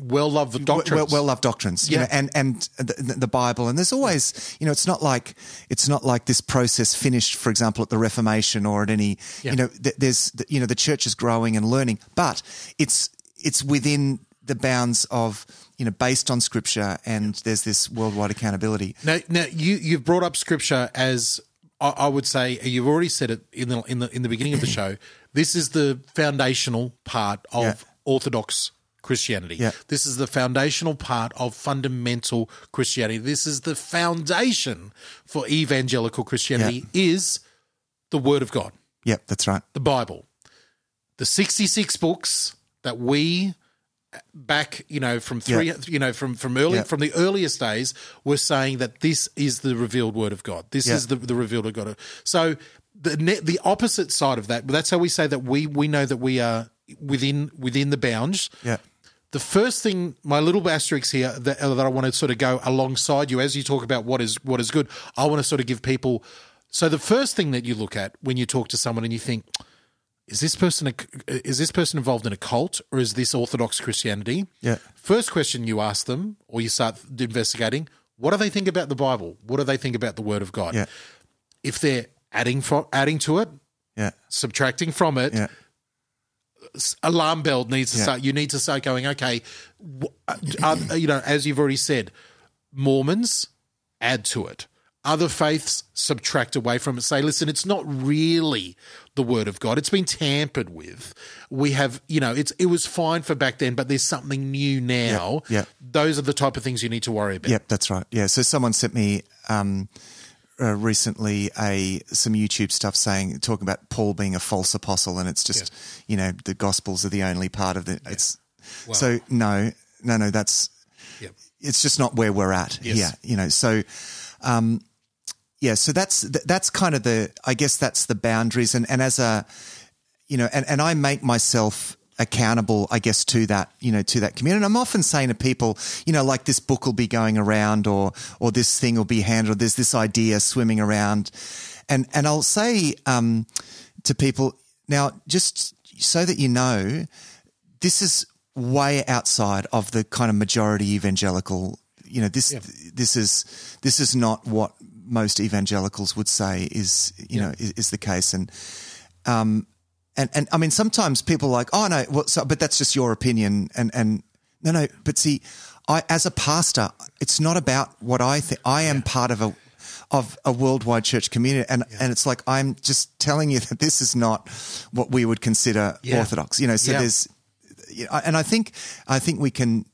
well loved doctrines. well loved doctrines, you Yeah. know, and and the, the Bible. And there's always, you know, it's not like it's not like this process finished, for example, at the Reformation or at any, Yeah. you know, th- there's you know the church is growing and learning, but it's it's within the bounds of you know based on Scripture, and there's this worldwide accountability. Now, now you you've brought up scripture as I, I would say you've already said it in the in the in the beginning of the show. This is the foundational part of Yeah. Orthodox Christianity. Yeah. This is the foundational part of fundamental Christianity. This is the foundation for evangelical Christianity. Is the Word of God, Yep, that's right. the Bible, the sixty-six books that we back you know from three Yeah. you know from from early Yeah. from the earliest days were saying that this is the revealed word of god this Yeah. is the, the revealed word of god so the ne- the opposite side of that that's how we say that we we know that we are within within the bounds Yeah. the first thing, my little asterisk here that, that I want to sort of go alongside you as you talk about what is what is good. I want to sort of give people. So the first thing that you look at when you talk to someone and you think, is this person a, is this person involved in a cult or is this Orthodox Christianity? Yeah. First question you ask them or you start investigating, what do they think about the Bible? What do they think about the Word of God? Yeah. If they're adding from adding to it, Yeah. subtracting from it, Yeah. alarm bell needs to Yeah. start. You need to start going. Okay, uh, you know, as you've already said, Mormons add to it. Other faiths subtract away from it. Say, listen, it's not really the word of God. It's been tampered with. We have, you know, it's it was fine for back then, but there's something new now. Yeah, yeah. Those are the type of things you need to worry about. Yep, that's right. Yeah. So someone sent me um, uh, recently a some YouTube stuff saying talking about Paul being a false apostle, and it's just you know the Gospels are the only part of the. It's so no, no, no. That's Yep. it's just not where we're at Yes. here. You know, so. Um, yeah, so that's that's kind of the I guess that's the boundaries, and and as a you know, and, and I make myself accountable, I guess, to that, you know, to that community. And I'm often saying to people, you know, like this book will be going around or or this thing will be handled, there's this idea swimming around. And and I'll say um, to people, now just so that you know, this is way outside of the kind of majority evangelical you know this this is this is not what most evangelicals would say is you know is, is the case. And um and and I mean sometimes people are like oh no well so, but that's just your opinion. And and no no but see I as a pastor it's not about what I think I am part of a of a worldwide church community. And and it's like I'm just telling you that this is not what we would consider Yeah. orthodox you know so Yeah. there's and I think I think we can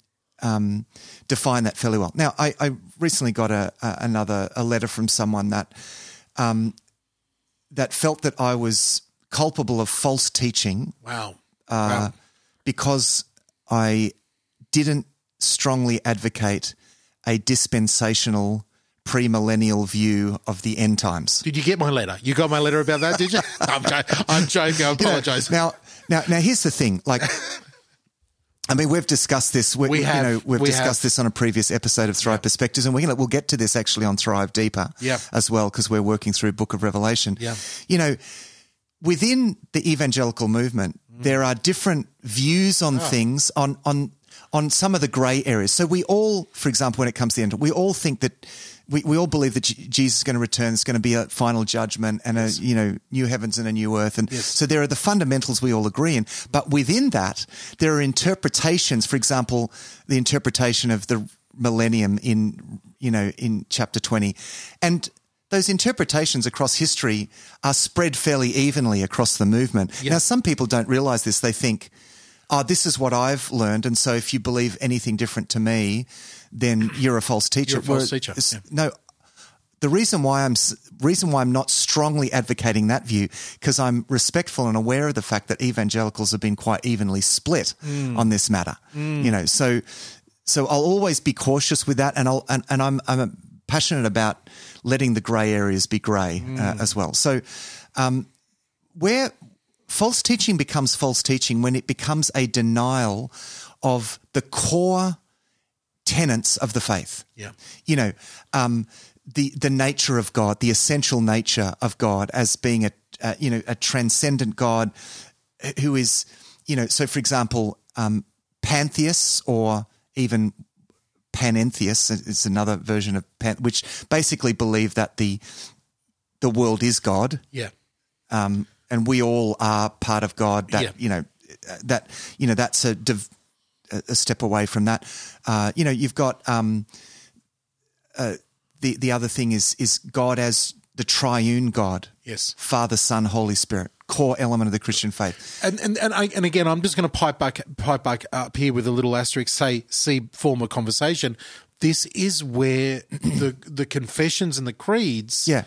um, define that fairly well. Now, I, I recently got a, a another a letter from someone that um, that felt that I was culpable of false teaching Wow. uh, because I didn't strongly advocate a dispensational premillennial view of the end times. Did you get my letter? You got my letter about that, did you? I'm, jo- I'm joking. I apologize. Now, now, now, here's the thing. Like, I mean, we've discussed this. We, We have. You know, we've We discussed have. this on a previous episode of Thrive Perspectives, and we're gonna, we'll get to this actually on Thrive Deeper Yeah. as well because we're working through Book of Revelation. Yeah. You know, within the evangelical movement, Mm. there are different views Oh. on things on on on some of the grey areas. So we all, for example, when it comes to the end, we all think that. We, we all believe that Jesus is going to return. It's going to be a final judgment and a you know new heavens and a new earth. And Yes. so there are the fundamentals we all agree in. But within that, there are interpretations. For example, the interpretation of the millennium in you know in chapter twenty, and those interpretations across history are spread fairly evenly across the movement. Now, some people don't realize this. They think, oh, this is what I've learned. And so if you believe anything different to me, then you're a false teacher. A false teacher, yeah. No, the reason why I'm reason why I'm not strongly advocating that view because I'm respectful and aware of the fact that evangelicals have been quite evenly split Mm. on this matter. You know, so so I'll always be cautious with that, and I'll and, and I'm I'm passionate about letting the grey areas be grey uh, Mm. as well. So um, where false teaching becomes false teaching when it becomes a denial of the core tenets of the faith Yeah. you know, um, the the nature of God, the essential nature of God as being a uh, you know a transcendent God who is you know. So, for example, um, pantheists or even panentheists is another version of pan, which basically believe that the the world is God Yeah. um, and we all are part of God. That Yeah. you know, that you know, that's a div- a step away from that. Uh, you know, you've got um, uh, the the other thing is is God as the triune God. Yes. Father, Son, Holy Spirit, core element of the Christian faith. And and and, I, and again, I'm just going to pipe back pipe back up here with a little asterisk. Say, see, former conversation. This is where the the confessions and the creeds. Yeah,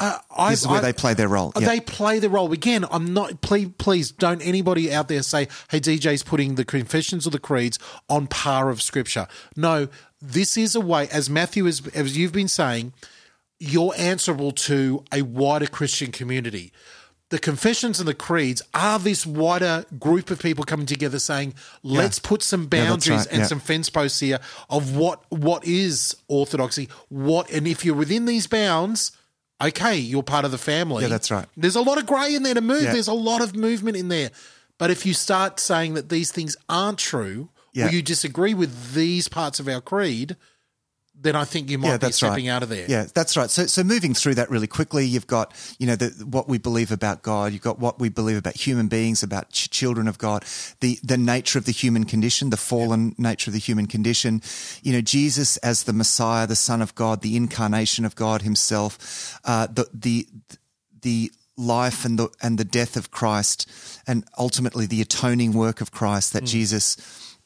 uh, I, this is where I- they play their role. Yeah. They play the role again. I'm not. Please, please don't anybody out there say, "Hey, DJ's putting the confessions or the creeds on par of Scripture." No, this is a way, as Matthew is, as you've been saying, you're answerable to a wider Christian community. The confessions and the creeds are this wider group of people coming together saying, let's put some boundaries right, and yeah. some fence posts here of what what is orthodoxy, what and if you're within these bounds, okay, you're part of the family. Yeah, that's right. There's a lot of grey in there to move. Yeah. There's a lot of movement in there. But if you start saying that these things aren't true, Yeah. or you disagree with these parts of our creed, then I think you might yeah, be stepping right. out of there. Yeah, that's right. So, so moving through that really quickly, you've got you know the, what we believe about God. You've got what we believe about human beings, about ch- children of God, the the nature of the human condition, the fallen nature of the human condition. You know, Jesus as the Messiah, the Son of God, the incarnation of God Himself, uh, the the the life and the and the death of Christ, and ultimately the atoning work of Christ that Jesus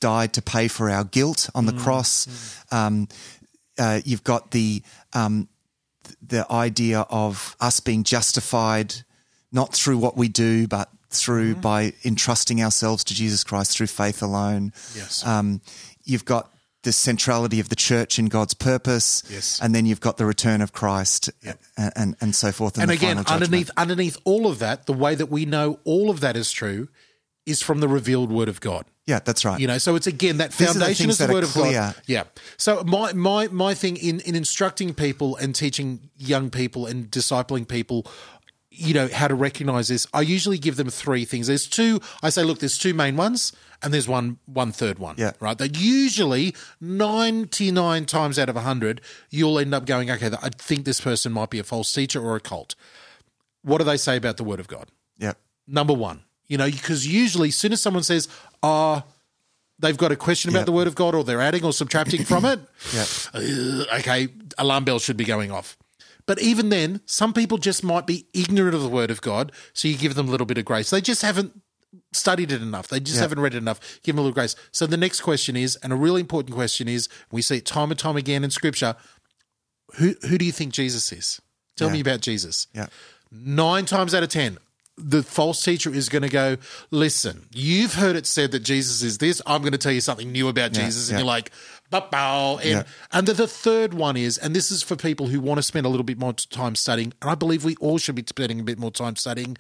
died to pay for our guilt on the cross. Um, uh, you've got the um, the idea of us being justified not through what we do, but through by entrusting ourselves to Jesus Christ through faith alone. Yes. Um, you've got the centrality of the church in God's purpose. Yes. And then you've got the return of Christ and, and, and so forth. and the again, underneath underneath all of that, the way that we know all of that is true is from the revealed word of God. Yeah, that's right. You know, so it's again that These are the foundation is the word of. God. Yeah. So my my my thing in in instructing people and teaching young people and discipling people, you know, how to recognize this, I usually give them three things. There's two. I say, look, there's two main ones, and there's one one third one. Yeah. Right. That usually ninety nine times out of hundred, you'll end up going, okay, I think this person might be a false teacher or a cult. What do they say about the word of God? yeah. number one. You know, because usually, as soon as someone says, "Ah," they've got a question about Yeah. the Word of God, or they're adding or subtracting from it. Yeah. uh, okay, alarm bells should be going off. But even then, some people just might be ignorant of the Word of God, so you give them a little bit of grace. They just haven't studied it enough. They just Yeah. haven't read it enough. Give them a little grace. So the next question is, and a really important question is, we see it time and time again in Scripture. Who who do you think Jesus is? Tell Yeah. me about Jesus Yeah. nine times out of ten, the false teacher is going to go, listen, you've heard it said that Jesus is this. I'm going to tell you something new about Yeah, Jesus. And yeah. you're like, ba-bow. And, Yeah. and the, the third one is, and this is for people who want to spend a little bit more time studying, and I believe we all should be spending a bit more time studying,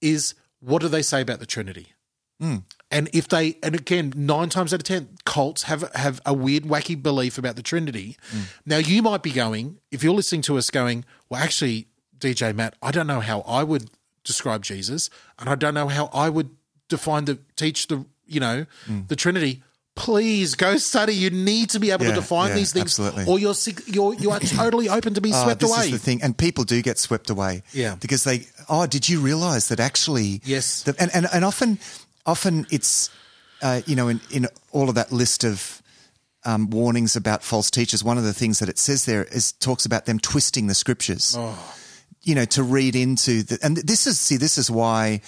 is what do they say about the Trinity? Hmm. And if they, and again, nine times out of ten, cults have have a weird, wacky belief about the Trinity. Hmm. Now, you might be going, if you're listening to us, going, well, actually, DJ Matt, I don't know how I would describe Jesus, and I don't know how I would define the teach the, you know, the Trinity. Please go study. You need to be able Yeah, to define yeah, these things, absolutely. or you're you're you are totally open to be Oh, swept this away. is the thing, and people do get swept away. Yeah. because they. Oh, did you realise that actually? Yes. The, and, and and often, often it's, uh, you know, in in all of that list of. Um, warnings about false teachers. One of the things that it says there is talks about them twisting the scriptures. Oh. You know, to read into the, and this is see, this is why.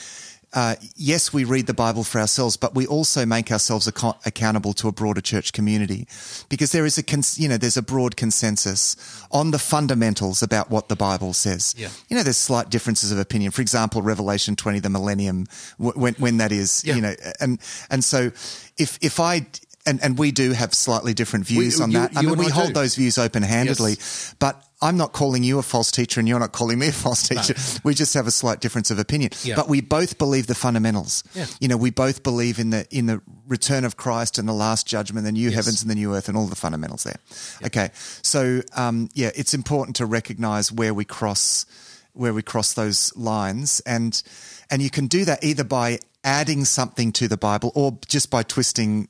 Uh, yes, we read the Bible for ourselves, but we also make ourselves ac- accountable to a broader church community because there is a, cons- you know, there's a broad consensus on the fundamentals about what the Bible says. Yeah. You know, there's slight differences of opinion. For example, Revelation 20, the millennium, w- when, when that is, Yeah. you know, and, and so if, if I, and, and we do have slightly different views We- on you- that. I mean, we I hold do. those views open handedly, Yes. but I'm not calling you a false teacher and you're not calling me a false teacher. We just have a slight difference of opinion. Yeah. But we both believe the fundamentals. Yeah. You know, we both believe in the in the return of Christ and the last judgment, the new heavens and the new earth, and all the fundamentals there. Okay, so um, yeah, it's important to recognise where we cross where we cross those lines, and and you can do that either by adding something to the Bible or just by twisting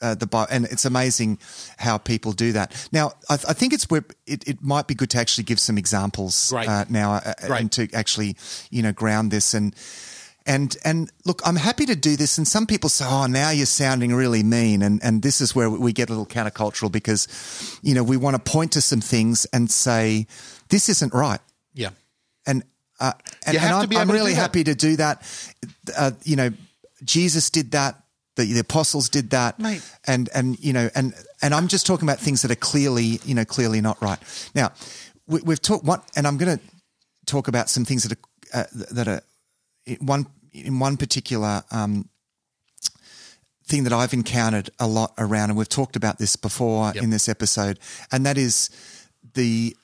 uh, the Bible, and it's amazing how people do that. Now, I, I think it's where it, it might be good to actually give some examples uh, now, uh, Right. and to actually you know ground this and. And and look, I'm happy to do this. And some people say, "Oh, now you're sounding really mean." And and this is where we get a little countercultural because, you know, we want to point to some things and say, "This isn't right." yeah. and uh, and, and I'm, I'm really happy to do that. Uh, you know, Jesus did that. The, the apostles did that, Mate. and and you know, and and I'm just talking about things that are clearly, you know, clearly not right. Now, we, we've talked what, and I'm going to talk about some things that are uh, that are in one in one particular um, thing that I've encountered a lot around, and we've talked about this before Yep. in this episode, and that is the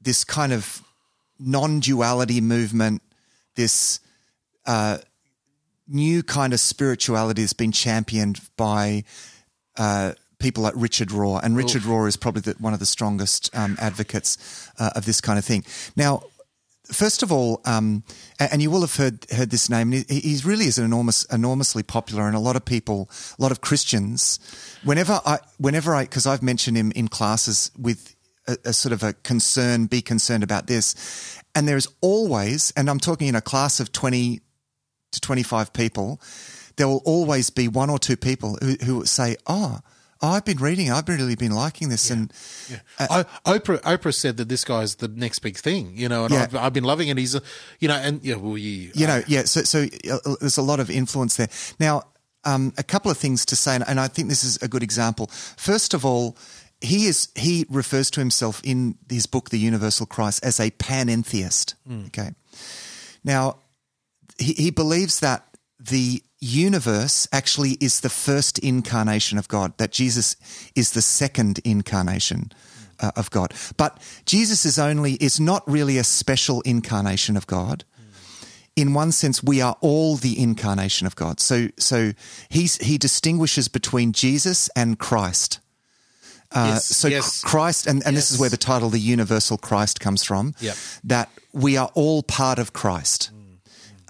this kind of non-duality movement, this uh, new kind of spirituality that's been championed by uh, people like Richard Rohr, and Richard Rohr is probably the, one of the strongest um, advocates uh, of this kind of thing. Now, first of all, um, and you will have heard heard this name. He, he really is an enormous, enormously popular, and a lot of people, a lot of Christians, whenever I, whenever I, because I've mentioned him in classes with a, a sort of a concern, be concerned about this, and there's always, and I'm talking in a class of twenty to twenty five people, there will always be one or two people who, who say, "Oh." oh, I've been reading. I've really been liking this, and I, Oprah Oprah said that this guy's the next big thing, you know, and Yeah. I've, I've been loving it. He's, a, you know, and yeah, well, you, you know, yeah. So, so uh, there's a lot of influence there. Now, um, a couple of things to say, and, and I think this is a good example. First of all, he is he refers to himself in his book, The Universal Christ, as a panentheist. Okay. Now, he, he believes that the universe actually is the first incarnation of God, that Jesus is the second incarnation uh, of God. But Jesus is only is not really a special incarnation of God. In one sense, we are all the incarnation of God. So, so he's, he distinguishes between Jesus and Christ. Uh, Yes, so yes. Christ, and, and this is where the title "the universal Christ" comes from. Yep. That we are all part of Christ.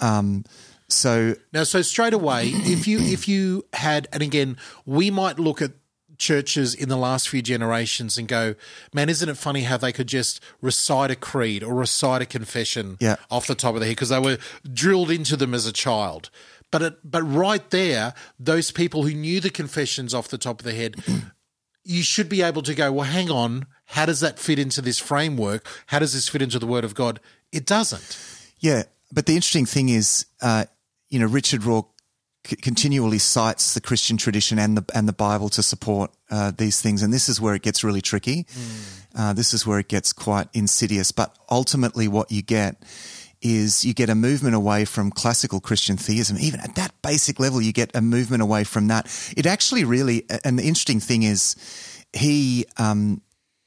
Um, so Now, so straight away, if you if you had, and again, we might look at churches in the last few generations and go, "Man, isn't it funny how they could just recite a creed or recite a confession Yeah. off the top of their head because they were drilled into them as a child." But it, but right there, those people who knew the confessions off the top of their head, you should be able to go, "Well, hang on, how does that fit into this framework? How does this fit into the Word of God?" It doesn't. Yeah, but the interesting thing is, uh, you know, Richard Rohr c- continually cites the Christian tradition and the and the Bible to support uh, these things, and this is where it gets really tricky. Uh, this is where it gets quite insidious. But ultimately, what you get is you get a movement away from classical Christian theism. Even at that basic level, you get a movement away from that. It actually really, and the interesting thing is, he um,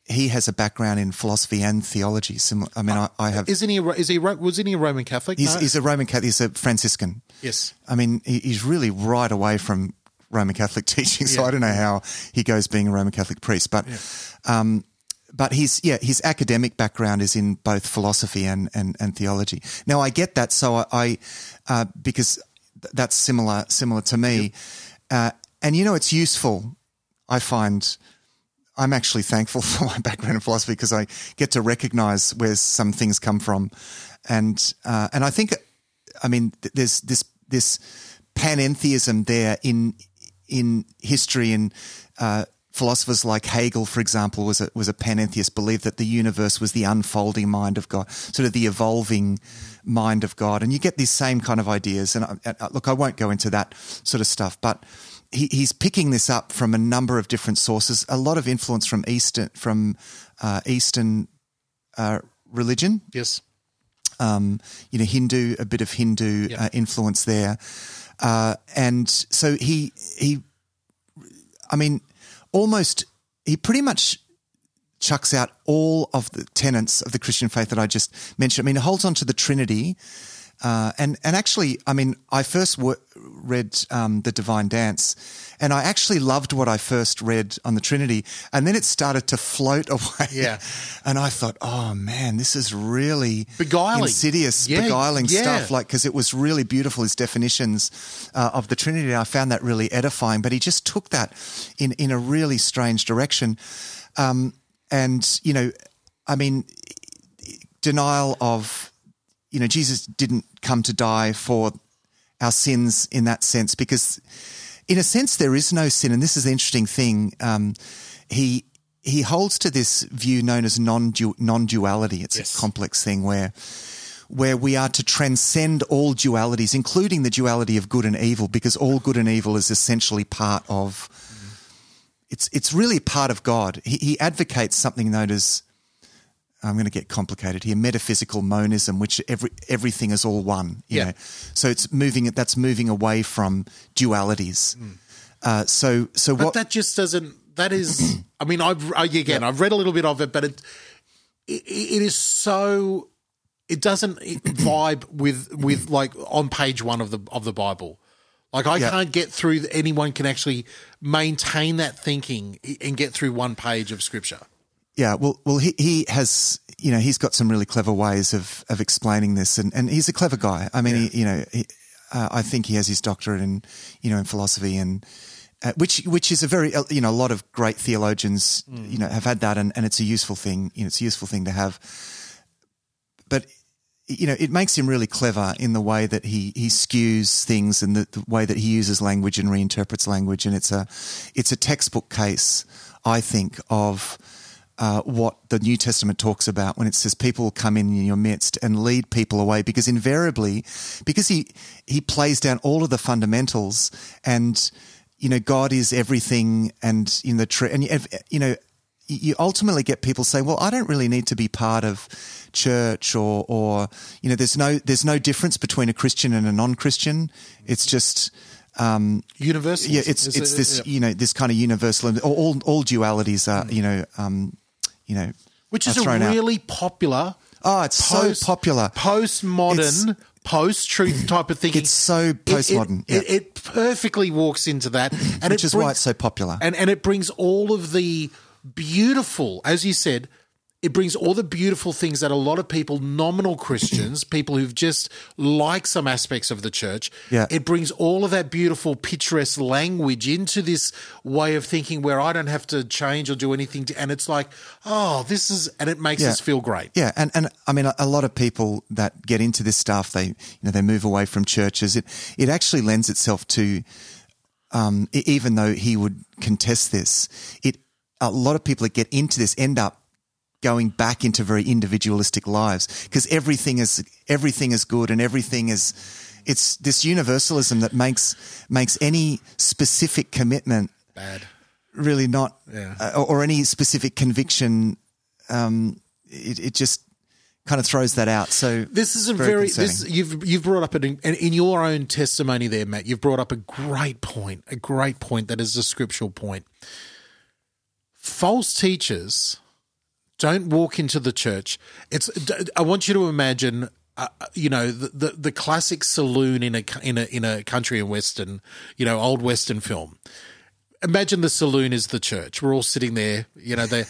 he has a background in philosophy and theology. Similar, I mean, I, I have. Isn't he? a- Is he? Was he a Roman Catholic? He's, No? he's a Roman Catholic. He's a Franciscan. yes. I mean, he, he's really right away from Roman Catholic teaching. So Yeah. I don't know how he goes being a Roman Catholic priest, but, um, but his yeah his academic background is in both philosophy and and, and theology. Now I get that, so I, I uh, because th- that's similar similar to me, uh, and you know it's useful. I find. I'm actually thankful for my background in philosophy because I get to recognize where some things come from, and uh, and I think, I mean, th- there's this this panentheism there in in history and uh, philosophers like Hegel, for example, was a was a panentheist, believed that the universe was the unfolding mind of God, sort of the evolving mind of God, and you get these same kind of ideas. And I, uh, look, I won't go into that sort of stuff, but he, he's picking this up from a number of different sources. A lot of influence from Eastern from uh, Eastern uh, religion, Yes. um, you know, Hindu, a bit of Hindu uh, influence there, uh, and so he he, I mean, almost he pretty much chucks out all of the tenets of the Christian faith that I just mentioned. I mean, he holds on to the Trinity. Uh, and and actually, I mean, I first w- read um, the Divine Dance, and I actually loved what I first read on the Trinity, and then it started to float away. Yeah. and I thought, oh man, this is really Beguiling. insidious, Yeah, beguiling yeah. stuff. Like because it was really beautiful his definitions uh, of the Trinity. I found that really edifying, but he just took that in in a really strange direction. Um, and you know, I mean, denial of you know Jesus didn't come to die for our sins in that sense because in a sense there is no sin. And this is the interesting thing. Um, he he holds to this view known as non non-duality. It's Yes. a complex thing where where we are to transcend all dualities including the duality of good and evil because all good and evil is essentially part of it's it's really part of God. He, he advocates something known as I'm going to get complicated here. Metaphysical monism, which every everything is all one. You Yeah. know? So it's moving. That's moving away from dualities. Uh, so so But what? that just doesn't. That is. I mean, I've I- again, I've read a little bit of it, but it it, it is so. It doesn't vibe with with like on page one of the of the Bible. Like I Yeah. can't get through. Anyone can actually maintain that thinking and get through one page of scripture. Yeah. Well, well, he he has. You know, he's got some really clever ways of of explaining this, and and he's a clever guy. I mean, he, you know, he, uh, I think he has his doctorate in you know in philosophy and. Uh, which which is a very uh, you know a lot of great theologians you know have had that and, and it's a useful thing you know it's a useful thing to have but you know, it makes him really clever in the way that he, he skews things and the, the way that he uses language and reinterprets language. And it's a, it's a textbook case, I think, of uh, what the New Testament talks about when it says people will come in in your midst and lead people away because invariably, because he, he plays down all of the fundamentals and, you know, God is everything and in the tree and, you- know, you ultimately get people saying, "Well, I don't really need to be part of church, or, or you know, there's no there's no difference between a Christian and a non-Christian. It's just, um, Universal. yeah, it's it's it- this yeah. you know this kind of universal. All all, all dualities are you know um, you know which is a thrown out. really popular. Oh, it's so popular. postmodern, post-truth type of thinking. It's so It- it- postmodern, It, yeah. it perfectly walks into that, and which is why it's so popular. and and it brings all of the beautiful, as you said, it brings all the beautiful things that a lot of people, nominal Christians, people who've just like some aspects of the church, Yeah. it brings all of that beautiful, picturesque language into this way of thinking where I don't have to change or do anything, to, and it's like, oh, this is, and it makes Yeah. us feel great. Yeah, and, and I mean, a, a lot of people that get into this stuff, they you know they move away from churches. It it actually lends itself to, um, even though he would contest this, it a lot of people that get into this end up going back into very individualistic lives because everything is everything is good and everything is it's this universalism that makes makes any specific commitment Bad. really not Yeah. uh, or, any specific conviction um it, it just kind of throws that out so This is a very very, this you've you've brought up an and in your own testimony there, Matt. You've brought up a great point, a great point that is a scriptural point. false teachers don't walk into the church. It's. I want you to imagine. Uh, you know the, the, the classic saloon in a in a in a country and western, you know, old western film. Imagine the saloon is the church. We're all sitting there. You know, they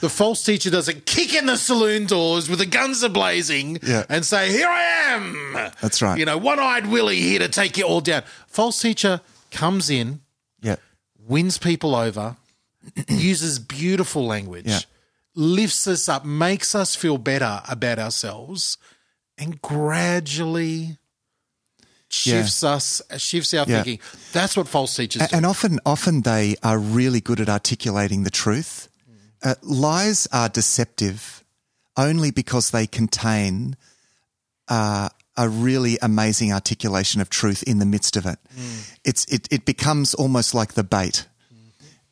the false teacher doesn't kick in the saloon doors with the guns are blazing Yeah. and say, "Here I am." That's right. You know, one-eyed Willie here to take you all down. False teacher comes in, Yeah. wins people over, uses beautiful language, Yeah. Lifts us up, makes us feel better about ourselves, and gradually shifts us, shifts our Yeah. thinking. That's what false teachers do. And often, often they are really good at articulating the truth. Uh, lies are deceptive only because they contain uh, a really amazing articulation of truth in the midst of it. It's it, it becomes almost like the bait.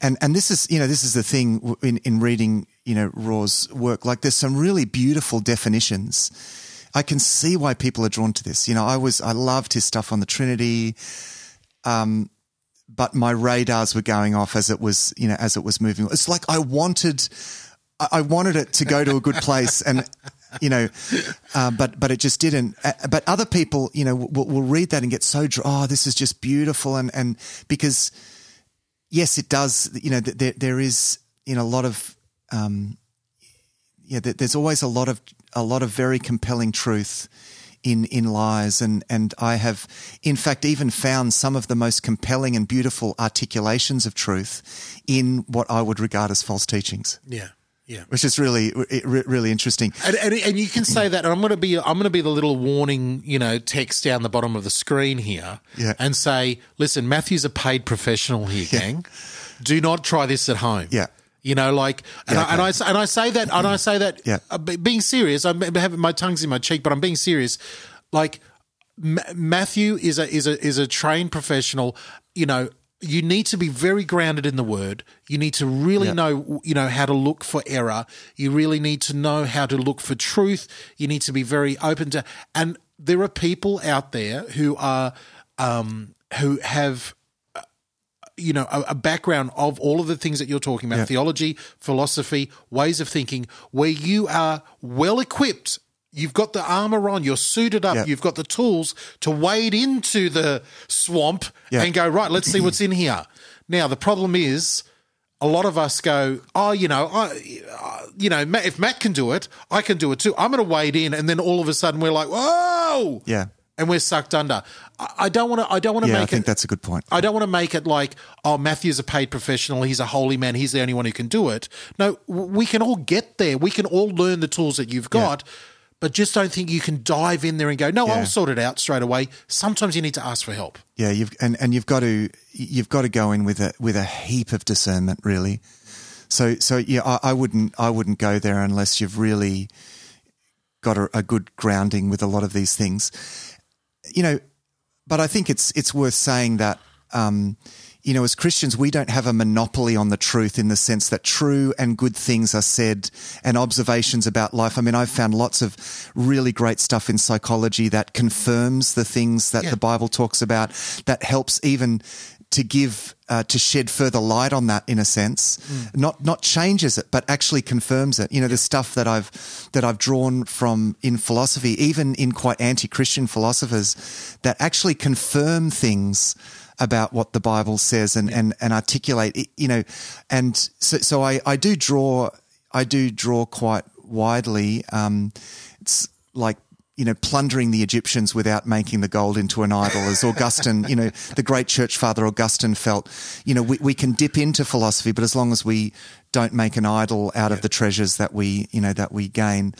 And and this is you know this is the thing in in reading you know Rohr's work. Like there's some really beautiful definitions. I can see why people are drawn to this. You know, I was I loved his stuff on the Trinity but my radars were going off as it was, you know, as it was moving. It's like I wanted, I wanted it to go to a good place, and you know, uh, but but it just didn't. Uh, but other people, you know, will, will read that and get so, oh, this is just beautiful, and and because yes, it does. You know, th- there there is you know a lot of um, yeah, there's always a lot of a lot of very compelling truth in in lies, and and I have, in fact, even found some of the most compelling and beautiful articulations of truth in what I would regard as false teachings, yeah, yeah. which is really really interesting. And, and, and you can say that, and I'm going to be I'm going to be the little warning, you know, text down the bottom of the screen here, Yeah. and say, listen, Matthew's a paid professional here, gang. Do not try this at home. Yeah. You know, like, and, Yeah, I, and I and I say that, and I say that, Yeah. uh, being serious. I'm having my tongue's in my cheek, but I'm being serious. Like, Ma- Matthew is a is a is a trained professional. You know, you need to be very grounded in the word. You need to really know you know how to look for error. You really need to know how to look for truth. You need to be very open to. And there are people out there who are um, who have you know a, a background of all of the things that you're talking about Yeah. theology philosophy ways of thinking where you are well equipped you've got the armor on you're suited up Yeah. you've got the tools to wade into the swamp Yeah. and go right let's see what's in here now the problem is a lot of us go, oh, you know, I, uh, you know, if Matt can do it, I can do it too. I'm going to wade in, and then all of a sudden we're like, whoa, Yeah. And we're sucked under. I, I don't want to. I don't want to Yeah, I make think it. that's a good point. I don't want to make it like, oh, Matthew's a paid professional. He's a holy man. He's the only one who can do it. No, we can all get there. We can all learn the tools that you've got, but just don't think you can dive in there and go, no, Yeah. I'll sort it out straight away. Sometimes you need to ask for help. Yeah, you've and, and you've got to you've got to go in with a with a heap of discernment, really. So so yeah, I, I wouldn't I wouldn't go there unless you've really got a, a good grounding with a lot of these things. You know, but I think it's it's worth saying that um, you know, as Christians, we don't have a monopoly on the truth in the sense that true and good things are said and observations about life. I mean, I've found lots of really great stuff in psychology that confirms the things that Yeah. the Bible talks about, that helps even to give uh, to shed further light on that in a sense. Not not changes it but actually confirms it. You know the stuff that i've that i've drawn from in philosophy even in quite anti-christian philosophers that actually confirm things about what the bible says and and, and articulate it, you know and so so i i do draw i do draw quite widely um it's like you know, plundering the Egyptians without making the gold into an idol, as Augustine, you know, the great church father Augustine felt, you know, we, we can dip into philosophy, but as long as we don't make an idol out of the treasures that we, you know, that we gain.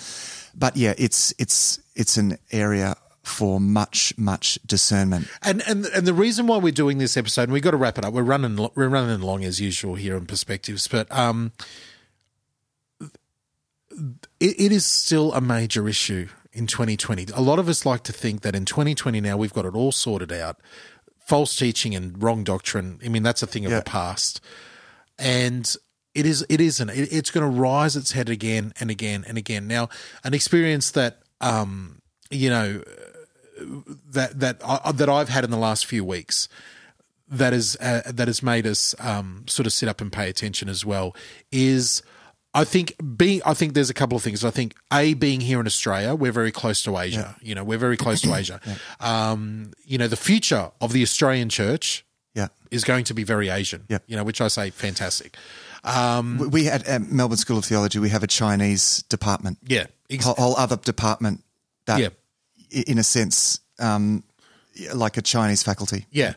But yeah, it's, it's, it's an area for much, much discernment. And and and the reason why we're doing this episode, and we've got to wrap it up. We're running we're running along as usual here in perspectives, but um, it, it is still a major issue in 2020. A lot of us like to think that in 2020 now we've got it all sorted out. False teaching and wrong doctrine. I mean, that's a thing of Yeah. the past, and it is. It isn't. It, it's going to rise its head again and again and again. Now, an experience that um, you know that that I, that I've had in the last few weeks. that is uh, that has made us um, sort of sit up and pay attention as well is I think being I think there's a couple of things. I think a being here in Australia, we're very close to Asia. You know, we're very close to Asia. Um, you know, the future of the Australian church Yeah. is going to be very Asian. Yeah. You know, which I say fantastic. Um, We- We had at Melbourne School of Theology, we have a Chinese department, yeah. Ex- whole, whole other department that, Yeah. in a sense, um, like a Chinese faculty. Yeah.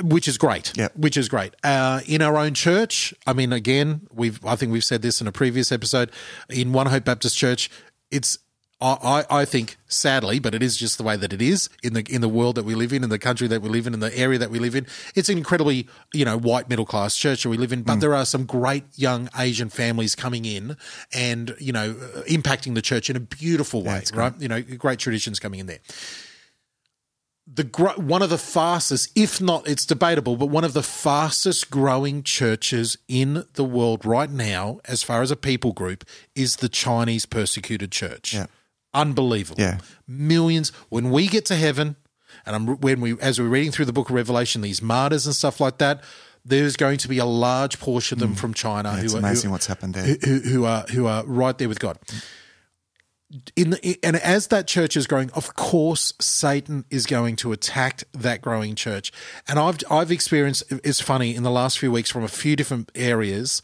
Which is great. Yeah. Which is great. Uh, in our own church, I mean, again, we've I think we've said this in a previous episode. In One Hope Baptist Church, it's I, I think sadly, but it is just the way that it is in the in the world that we live in, in the country that we live in, in the area that we live in. It's an incredibly you know white middle class church that we live in, but there are some great young Asian families coming in and you know impacting the church in a beautiful way, right? You know, great traditions coming in there the one of the fastest, if not, it's debatable, but one of the fastest growing churches in the world right now, as far as a people group, is the Chinese persecuted church. Yeah. Unbelievable. Yeah. Millions. When we get to heaven, and I'm, when we, as we're reading through the book of Revelation, these martyrs and stuff like that, there's going to be a large portion of them from China Mm. Yeah, it's who, are, amazing who, what's happened there. who- who are who are right there with God. In the, and as that church is growing, of course, Satan is going to attack that growing church. And I've I've experienced it's funny in the last few weeks from a few different areas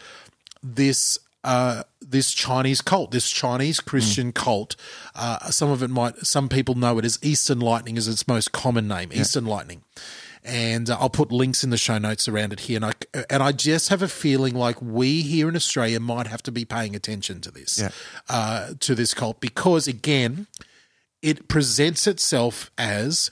this uh, this Chinese cult, this Chinese Christian cult. Uh, some of it might, some people know it as Eastern Lightning, is its most common name, Eastern Lightning. And uh, I'll put links in the show notes around it here. And I and I just have a feeling like we here in Australia might have to be paying attention to this, Yeah. uh, to this cult, because again, it presents itself as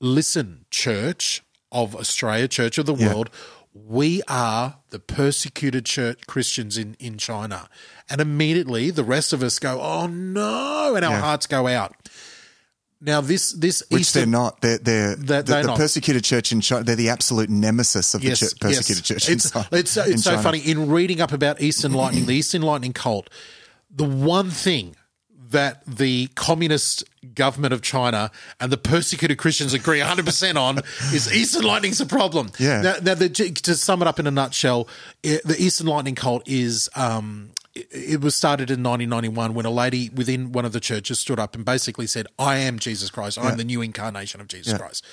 listen, church of Australia, church of the Yeah. world, we are the persecuted church Christians in, in China. And immediately the rest of us go, oh no, and our Yeah. hearts go out. Now this this Which Easter- they're not. They're, they're, That the, they're the not. persecuted church in China. They're the absolute nemesis of the chur- persecuted church. in It's, China- it's, so- in so China. funny. In reading up about Eastern Lightning, the Eastern Lightning cult, the one thing that the communist government of China and the persecuted Christians agree 100% on is Eastern Lightning's a problem. Yeah. Now, now the, to sum it up in a nutshell, it, the Eastern Lightning cult is. Um, it- it was started in 1991 when a lady within one of the churches stood up and basically said, "I am Jesus Christ. I'm the new incarnation of Jesus Christ,"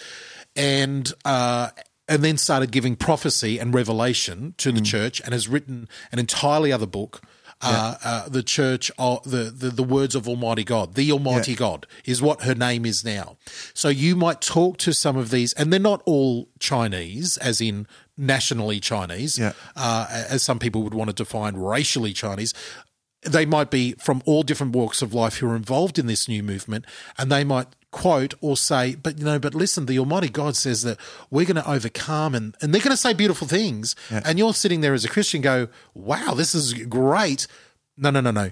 and uh, and then started giving prophecy and revelation to the church, and has written an entirely other book. Uh, uh, the church, of the, the the words of Almighty God, the Almighty Yeah. God is what her name is now. So you might talk to some of these, and they're not all Chinese, as in nationally Chinese, Yeah. uh, as some people would want to define racially Chinese. They might be from all different walks of life who are involved in this new movement, and they might quote or say, "But you know, but listen, the Almighty God says that we're going to overcome," and and they're going to say beautiful things, and you're sitting there as a Christian, go, "Wow, this is great." No, no, no, no.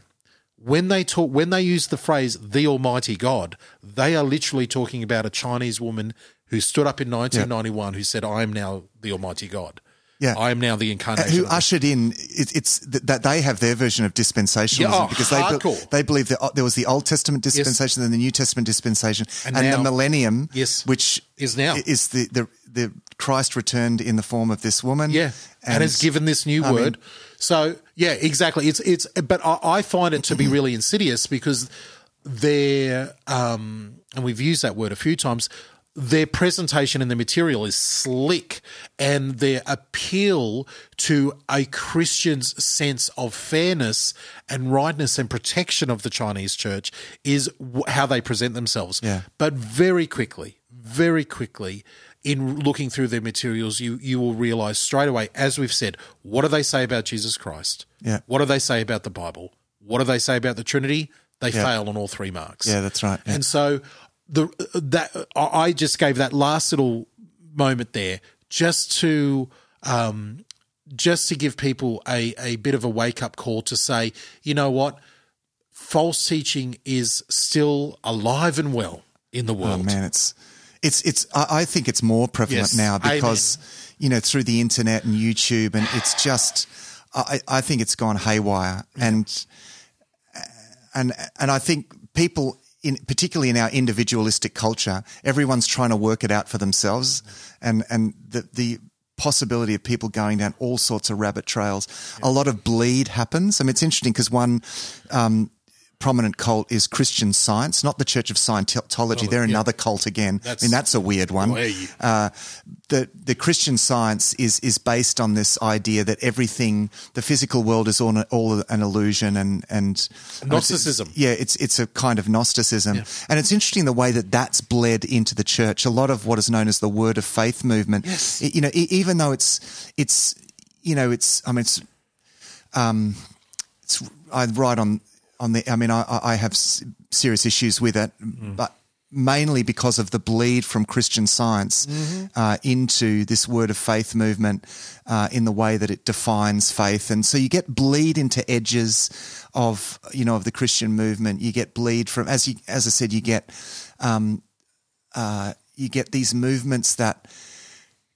When they talk, when they use the phrase "the Almighty God," they are literally talking about a Chinese woman who stood up in 1991 who said, "I am now the Almighty God." Yeah. I am now the incarnation. who ushered in it, it's th- that they have their version of dispensationalism Yeah, oh, because they be- they believe that uh, there was the Old Testament dispensation then the New Testament dispensation And and, now- the millennium Yes. which Is now. is the, the the Christ returned in the form of this woman Yeah, and, has given this new I mean- word. so yeah, exactly. It's it's, but I, I find it to be really insidious because their um, and we've used that word a few times. Their presentation and their material is slick, and their appeal to a Christian's sense of fairness and rightness and protection of the Chinese church is how they present themselves. Yeah. But very quickly, very quickly, in looking through their materials, you you will realize straight away, as we've said, what do they say about Jesus Christ? Yeah. What do they say about the Bible? What do they say about the Trinity? They Yeah. fail on all three marks. Yeah, that's right. Yeah. And so the that I just gave that last little moment there just to um, just to give people a a bit of a wake up call to say, you know what, false teaching is still alive and well in the world. Oh world. man, it's it's it's. I, think it's more prevalent Yes. now because you know through the internet and YouTube, and it's just. I, I think it's gone haywire, and and and I think people in, particularly in our individualistic culture, everyone's trying to work it out for themselves, and and the the possibility of people going down all sorts of rabbit trails. A lot of bleed happens. I mean, it's interesting because one um, prominent cult is Christian Science, not the Church of Scientology. They're another cult again. That's, I mean, that's a weird one. Uh, the the Christian Science is is based on this idea that everything, the physical world, is all, all an illusion and and Gnosticism. It's, yeah, it's it's a kind of Gnosticism, yeah. and it's interesting the way that that's bled into the church. A lot of what is known as the Word of Faith movement. Yes. you know, even though it's it's you know it's I mean it's um it's I write on on the. I mean, I, I have serious issues with it, mm. but mainly because of the bleed from Christian Science mm-hmm. uh, into this word of faith movement uh, in the way that it defines faith, and so you get bleed into edges of you know of the Christian movement. You get bleed from as you as I said, you get um, uh, you get these movements that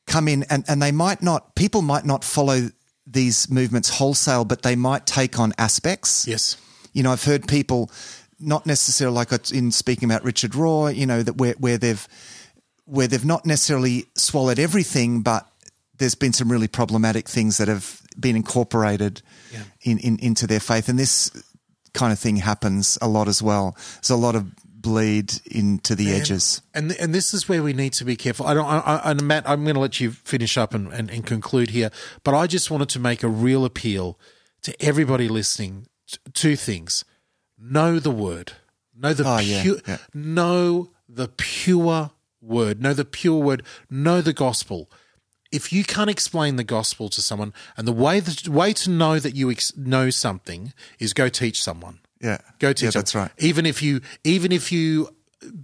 come in, and and they might not people might not follow these movements wholesale, but they might take on aspects. Yes you know, I've heard people not necessarily like in speaking about Richard Rohr, you know, that where, where they've where they've not necessarily swallowed everything, but there's been some really problematic things that have been incorporated yeah. in, in into their faith, and this kind of thing happens a lot as well. There's a lot of bleed into the and, edges, and and this is where we need to be careful. I don't, I, I, and Matt, I'm going to let you finish up and, and, and conclude here, but I just wanted to make a real appeal to everybody listening two things: know the word, know the oh, pure, yeah, yeah. know the pure word, know the pure word, know the gospel. If you can't explain the gospel to someone, and the way the way to know that you ex- know something is go teach someone. Yeah, go teach. Yeah, that's right. Even if you, even if you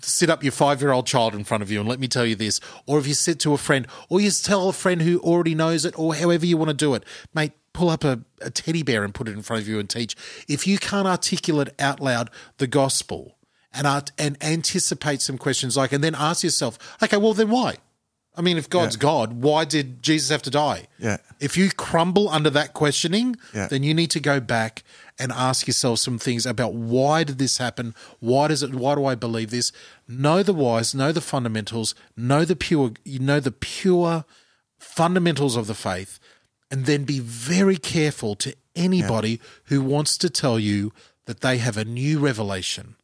sit up your five year old child in front of you and let me tell you this, or if you sit to a friend, or you tell a friend who already knows it, or however you want to do it, mate, pull up a, a teddy bear and put it in front of you and teach. If you can't articulate out loud the gospel and art, and anticipate some questions like, and then ask yourself, okay, well then why? I mean, if God's yeah. God, why did Jesus have to die? Yeah. If you crumble under that questioning, yeah. then you need to go back and ask yourself some things about why did this happen? Why does it? Why do I believe this? Know the whys, know the fundamentals, know the pure, you know the pure fundamentals of the faith, and then be very careful to anybody yeah. who wants to tell you that they have a new revelation,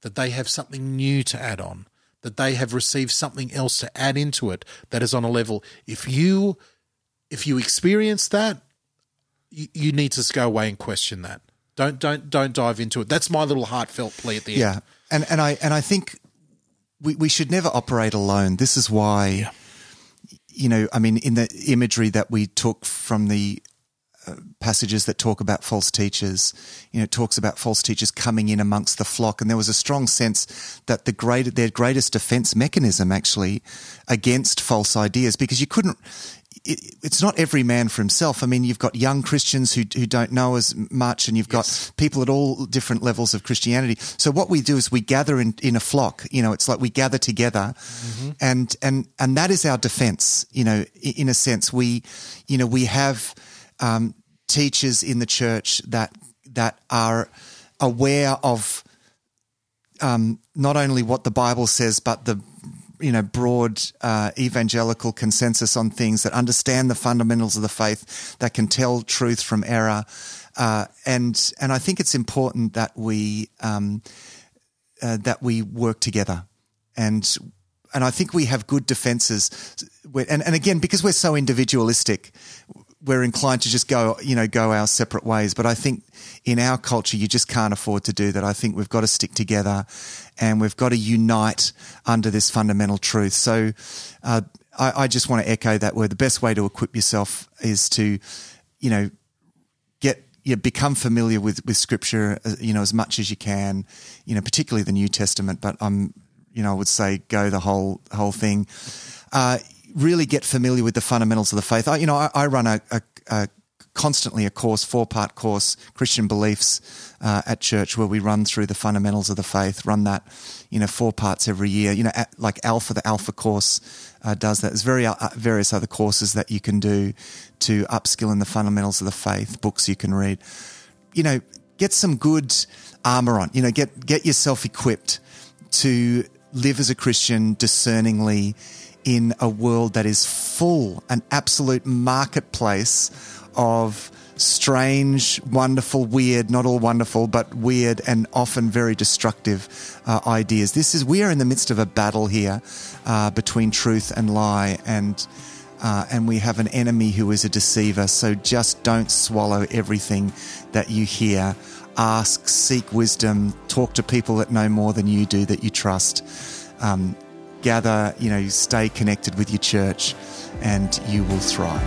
that they have something new to add on, that they have received something else to add into it that is on a level. If you if you experience that, you, you need to go away and question that. Don't don't don't dive into it. That's my little heartfelt plea at the end. Yeah, and and I and I think we we should never operate alone. This is why. Yeah you know, I mean, in the imagery that we took from the passages that talk about false teachers, you know, it talks about false teachers coming in amongst the flock, and there was a strong sense that the great their greatest defense mechanism actually against false ideas, because you couldn't, it, it's not every man for himself. I mean, you've got young Christians who who don't know as much, and you've got people at all different levels of Christianity. So what we do is we gather in, in a flock. You know, it's like we gather together, mm-hmm. and and and that is our defense. You know, in a sense, we, you know, we have um, teachers in the church that that are aware of um, not only what the Bible says, but the you know broad uh, evangelical consensus on things that understand the fundamentals of the faith that can tell truth from error. Uh, and and I think it's important that we um, uh, that we work together. And and I think we have good defenses. And and again because we're so individualistic we're inclined to just go, you know, go our separate ways. But I think in our culture, you just can't afford to do that. I think we've got to stick together and we've got to unite under this fundamental truth. So uh, I, I, just want to echo that word. The best way to equip yourself is to, you know, get you become familiar with with Scripture, uh, you know, as much as you can, you know, particularly the New Testament. But I'm, you know, I would say go the whole whole thing. Uh, really get familiar with the fundamentals of the faith. I, you know, I, I run a, a, a, constantly a course, four part course, Christian beliefs uh, at church, where we run through the fundamentals of the faith. Run that, you know, four parts every year. You know, at, like Alpha, the Alpha course uh, does that. There's very uh, various other courses that you can do to upskill in the fundamentals of the faith. Books you can read. You know, get some good armor on. You know, get get yourself equipped to live as a Christian discerningly in a world that is full, an absolute marketplace of strange, wonderful, weird, not all wonderful, but weird and often very destructive uh, ideas. This is, we are in the midst of a battle here uh, between truth and lie, and, uh, and we have an enemy who is a deceiver. So just don't swallow everything that you hear. Ask, seek wisdom, talk to people that know more than you do, that you trust. Um, gather, you know, stay connected with your church, and you will thrive.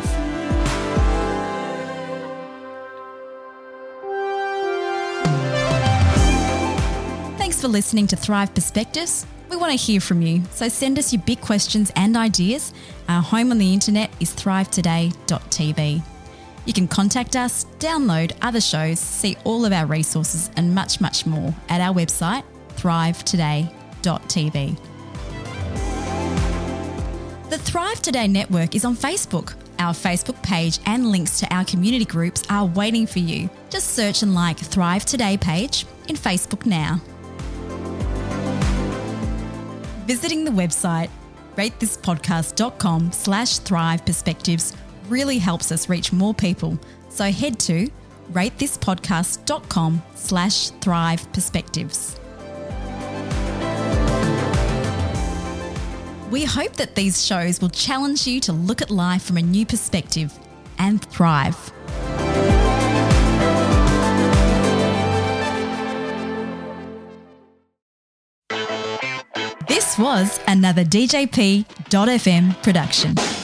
Thanks for listening to Thrive Perspectives. We want to hear from you, so send us your big questions and ideas. Our home on the internet is thrivetoday.tv. You can contact us, download other shows, see all of our resources, and much, much more at our website, thrivetoday.tv. The Thrive Today network is on Facebook. Our Facebook page and links to our community groups are waiting for you. Just search and like Thrive Today page in Facebook now visiting the website ratethispodcast.com slash thrive perspectives really helps us reach more people. So head to ratethispodcast.com slash thrive perspectives. We hope that these shows will challenge you to look at life from a new perspective and thrive. This was another DJP.FM production.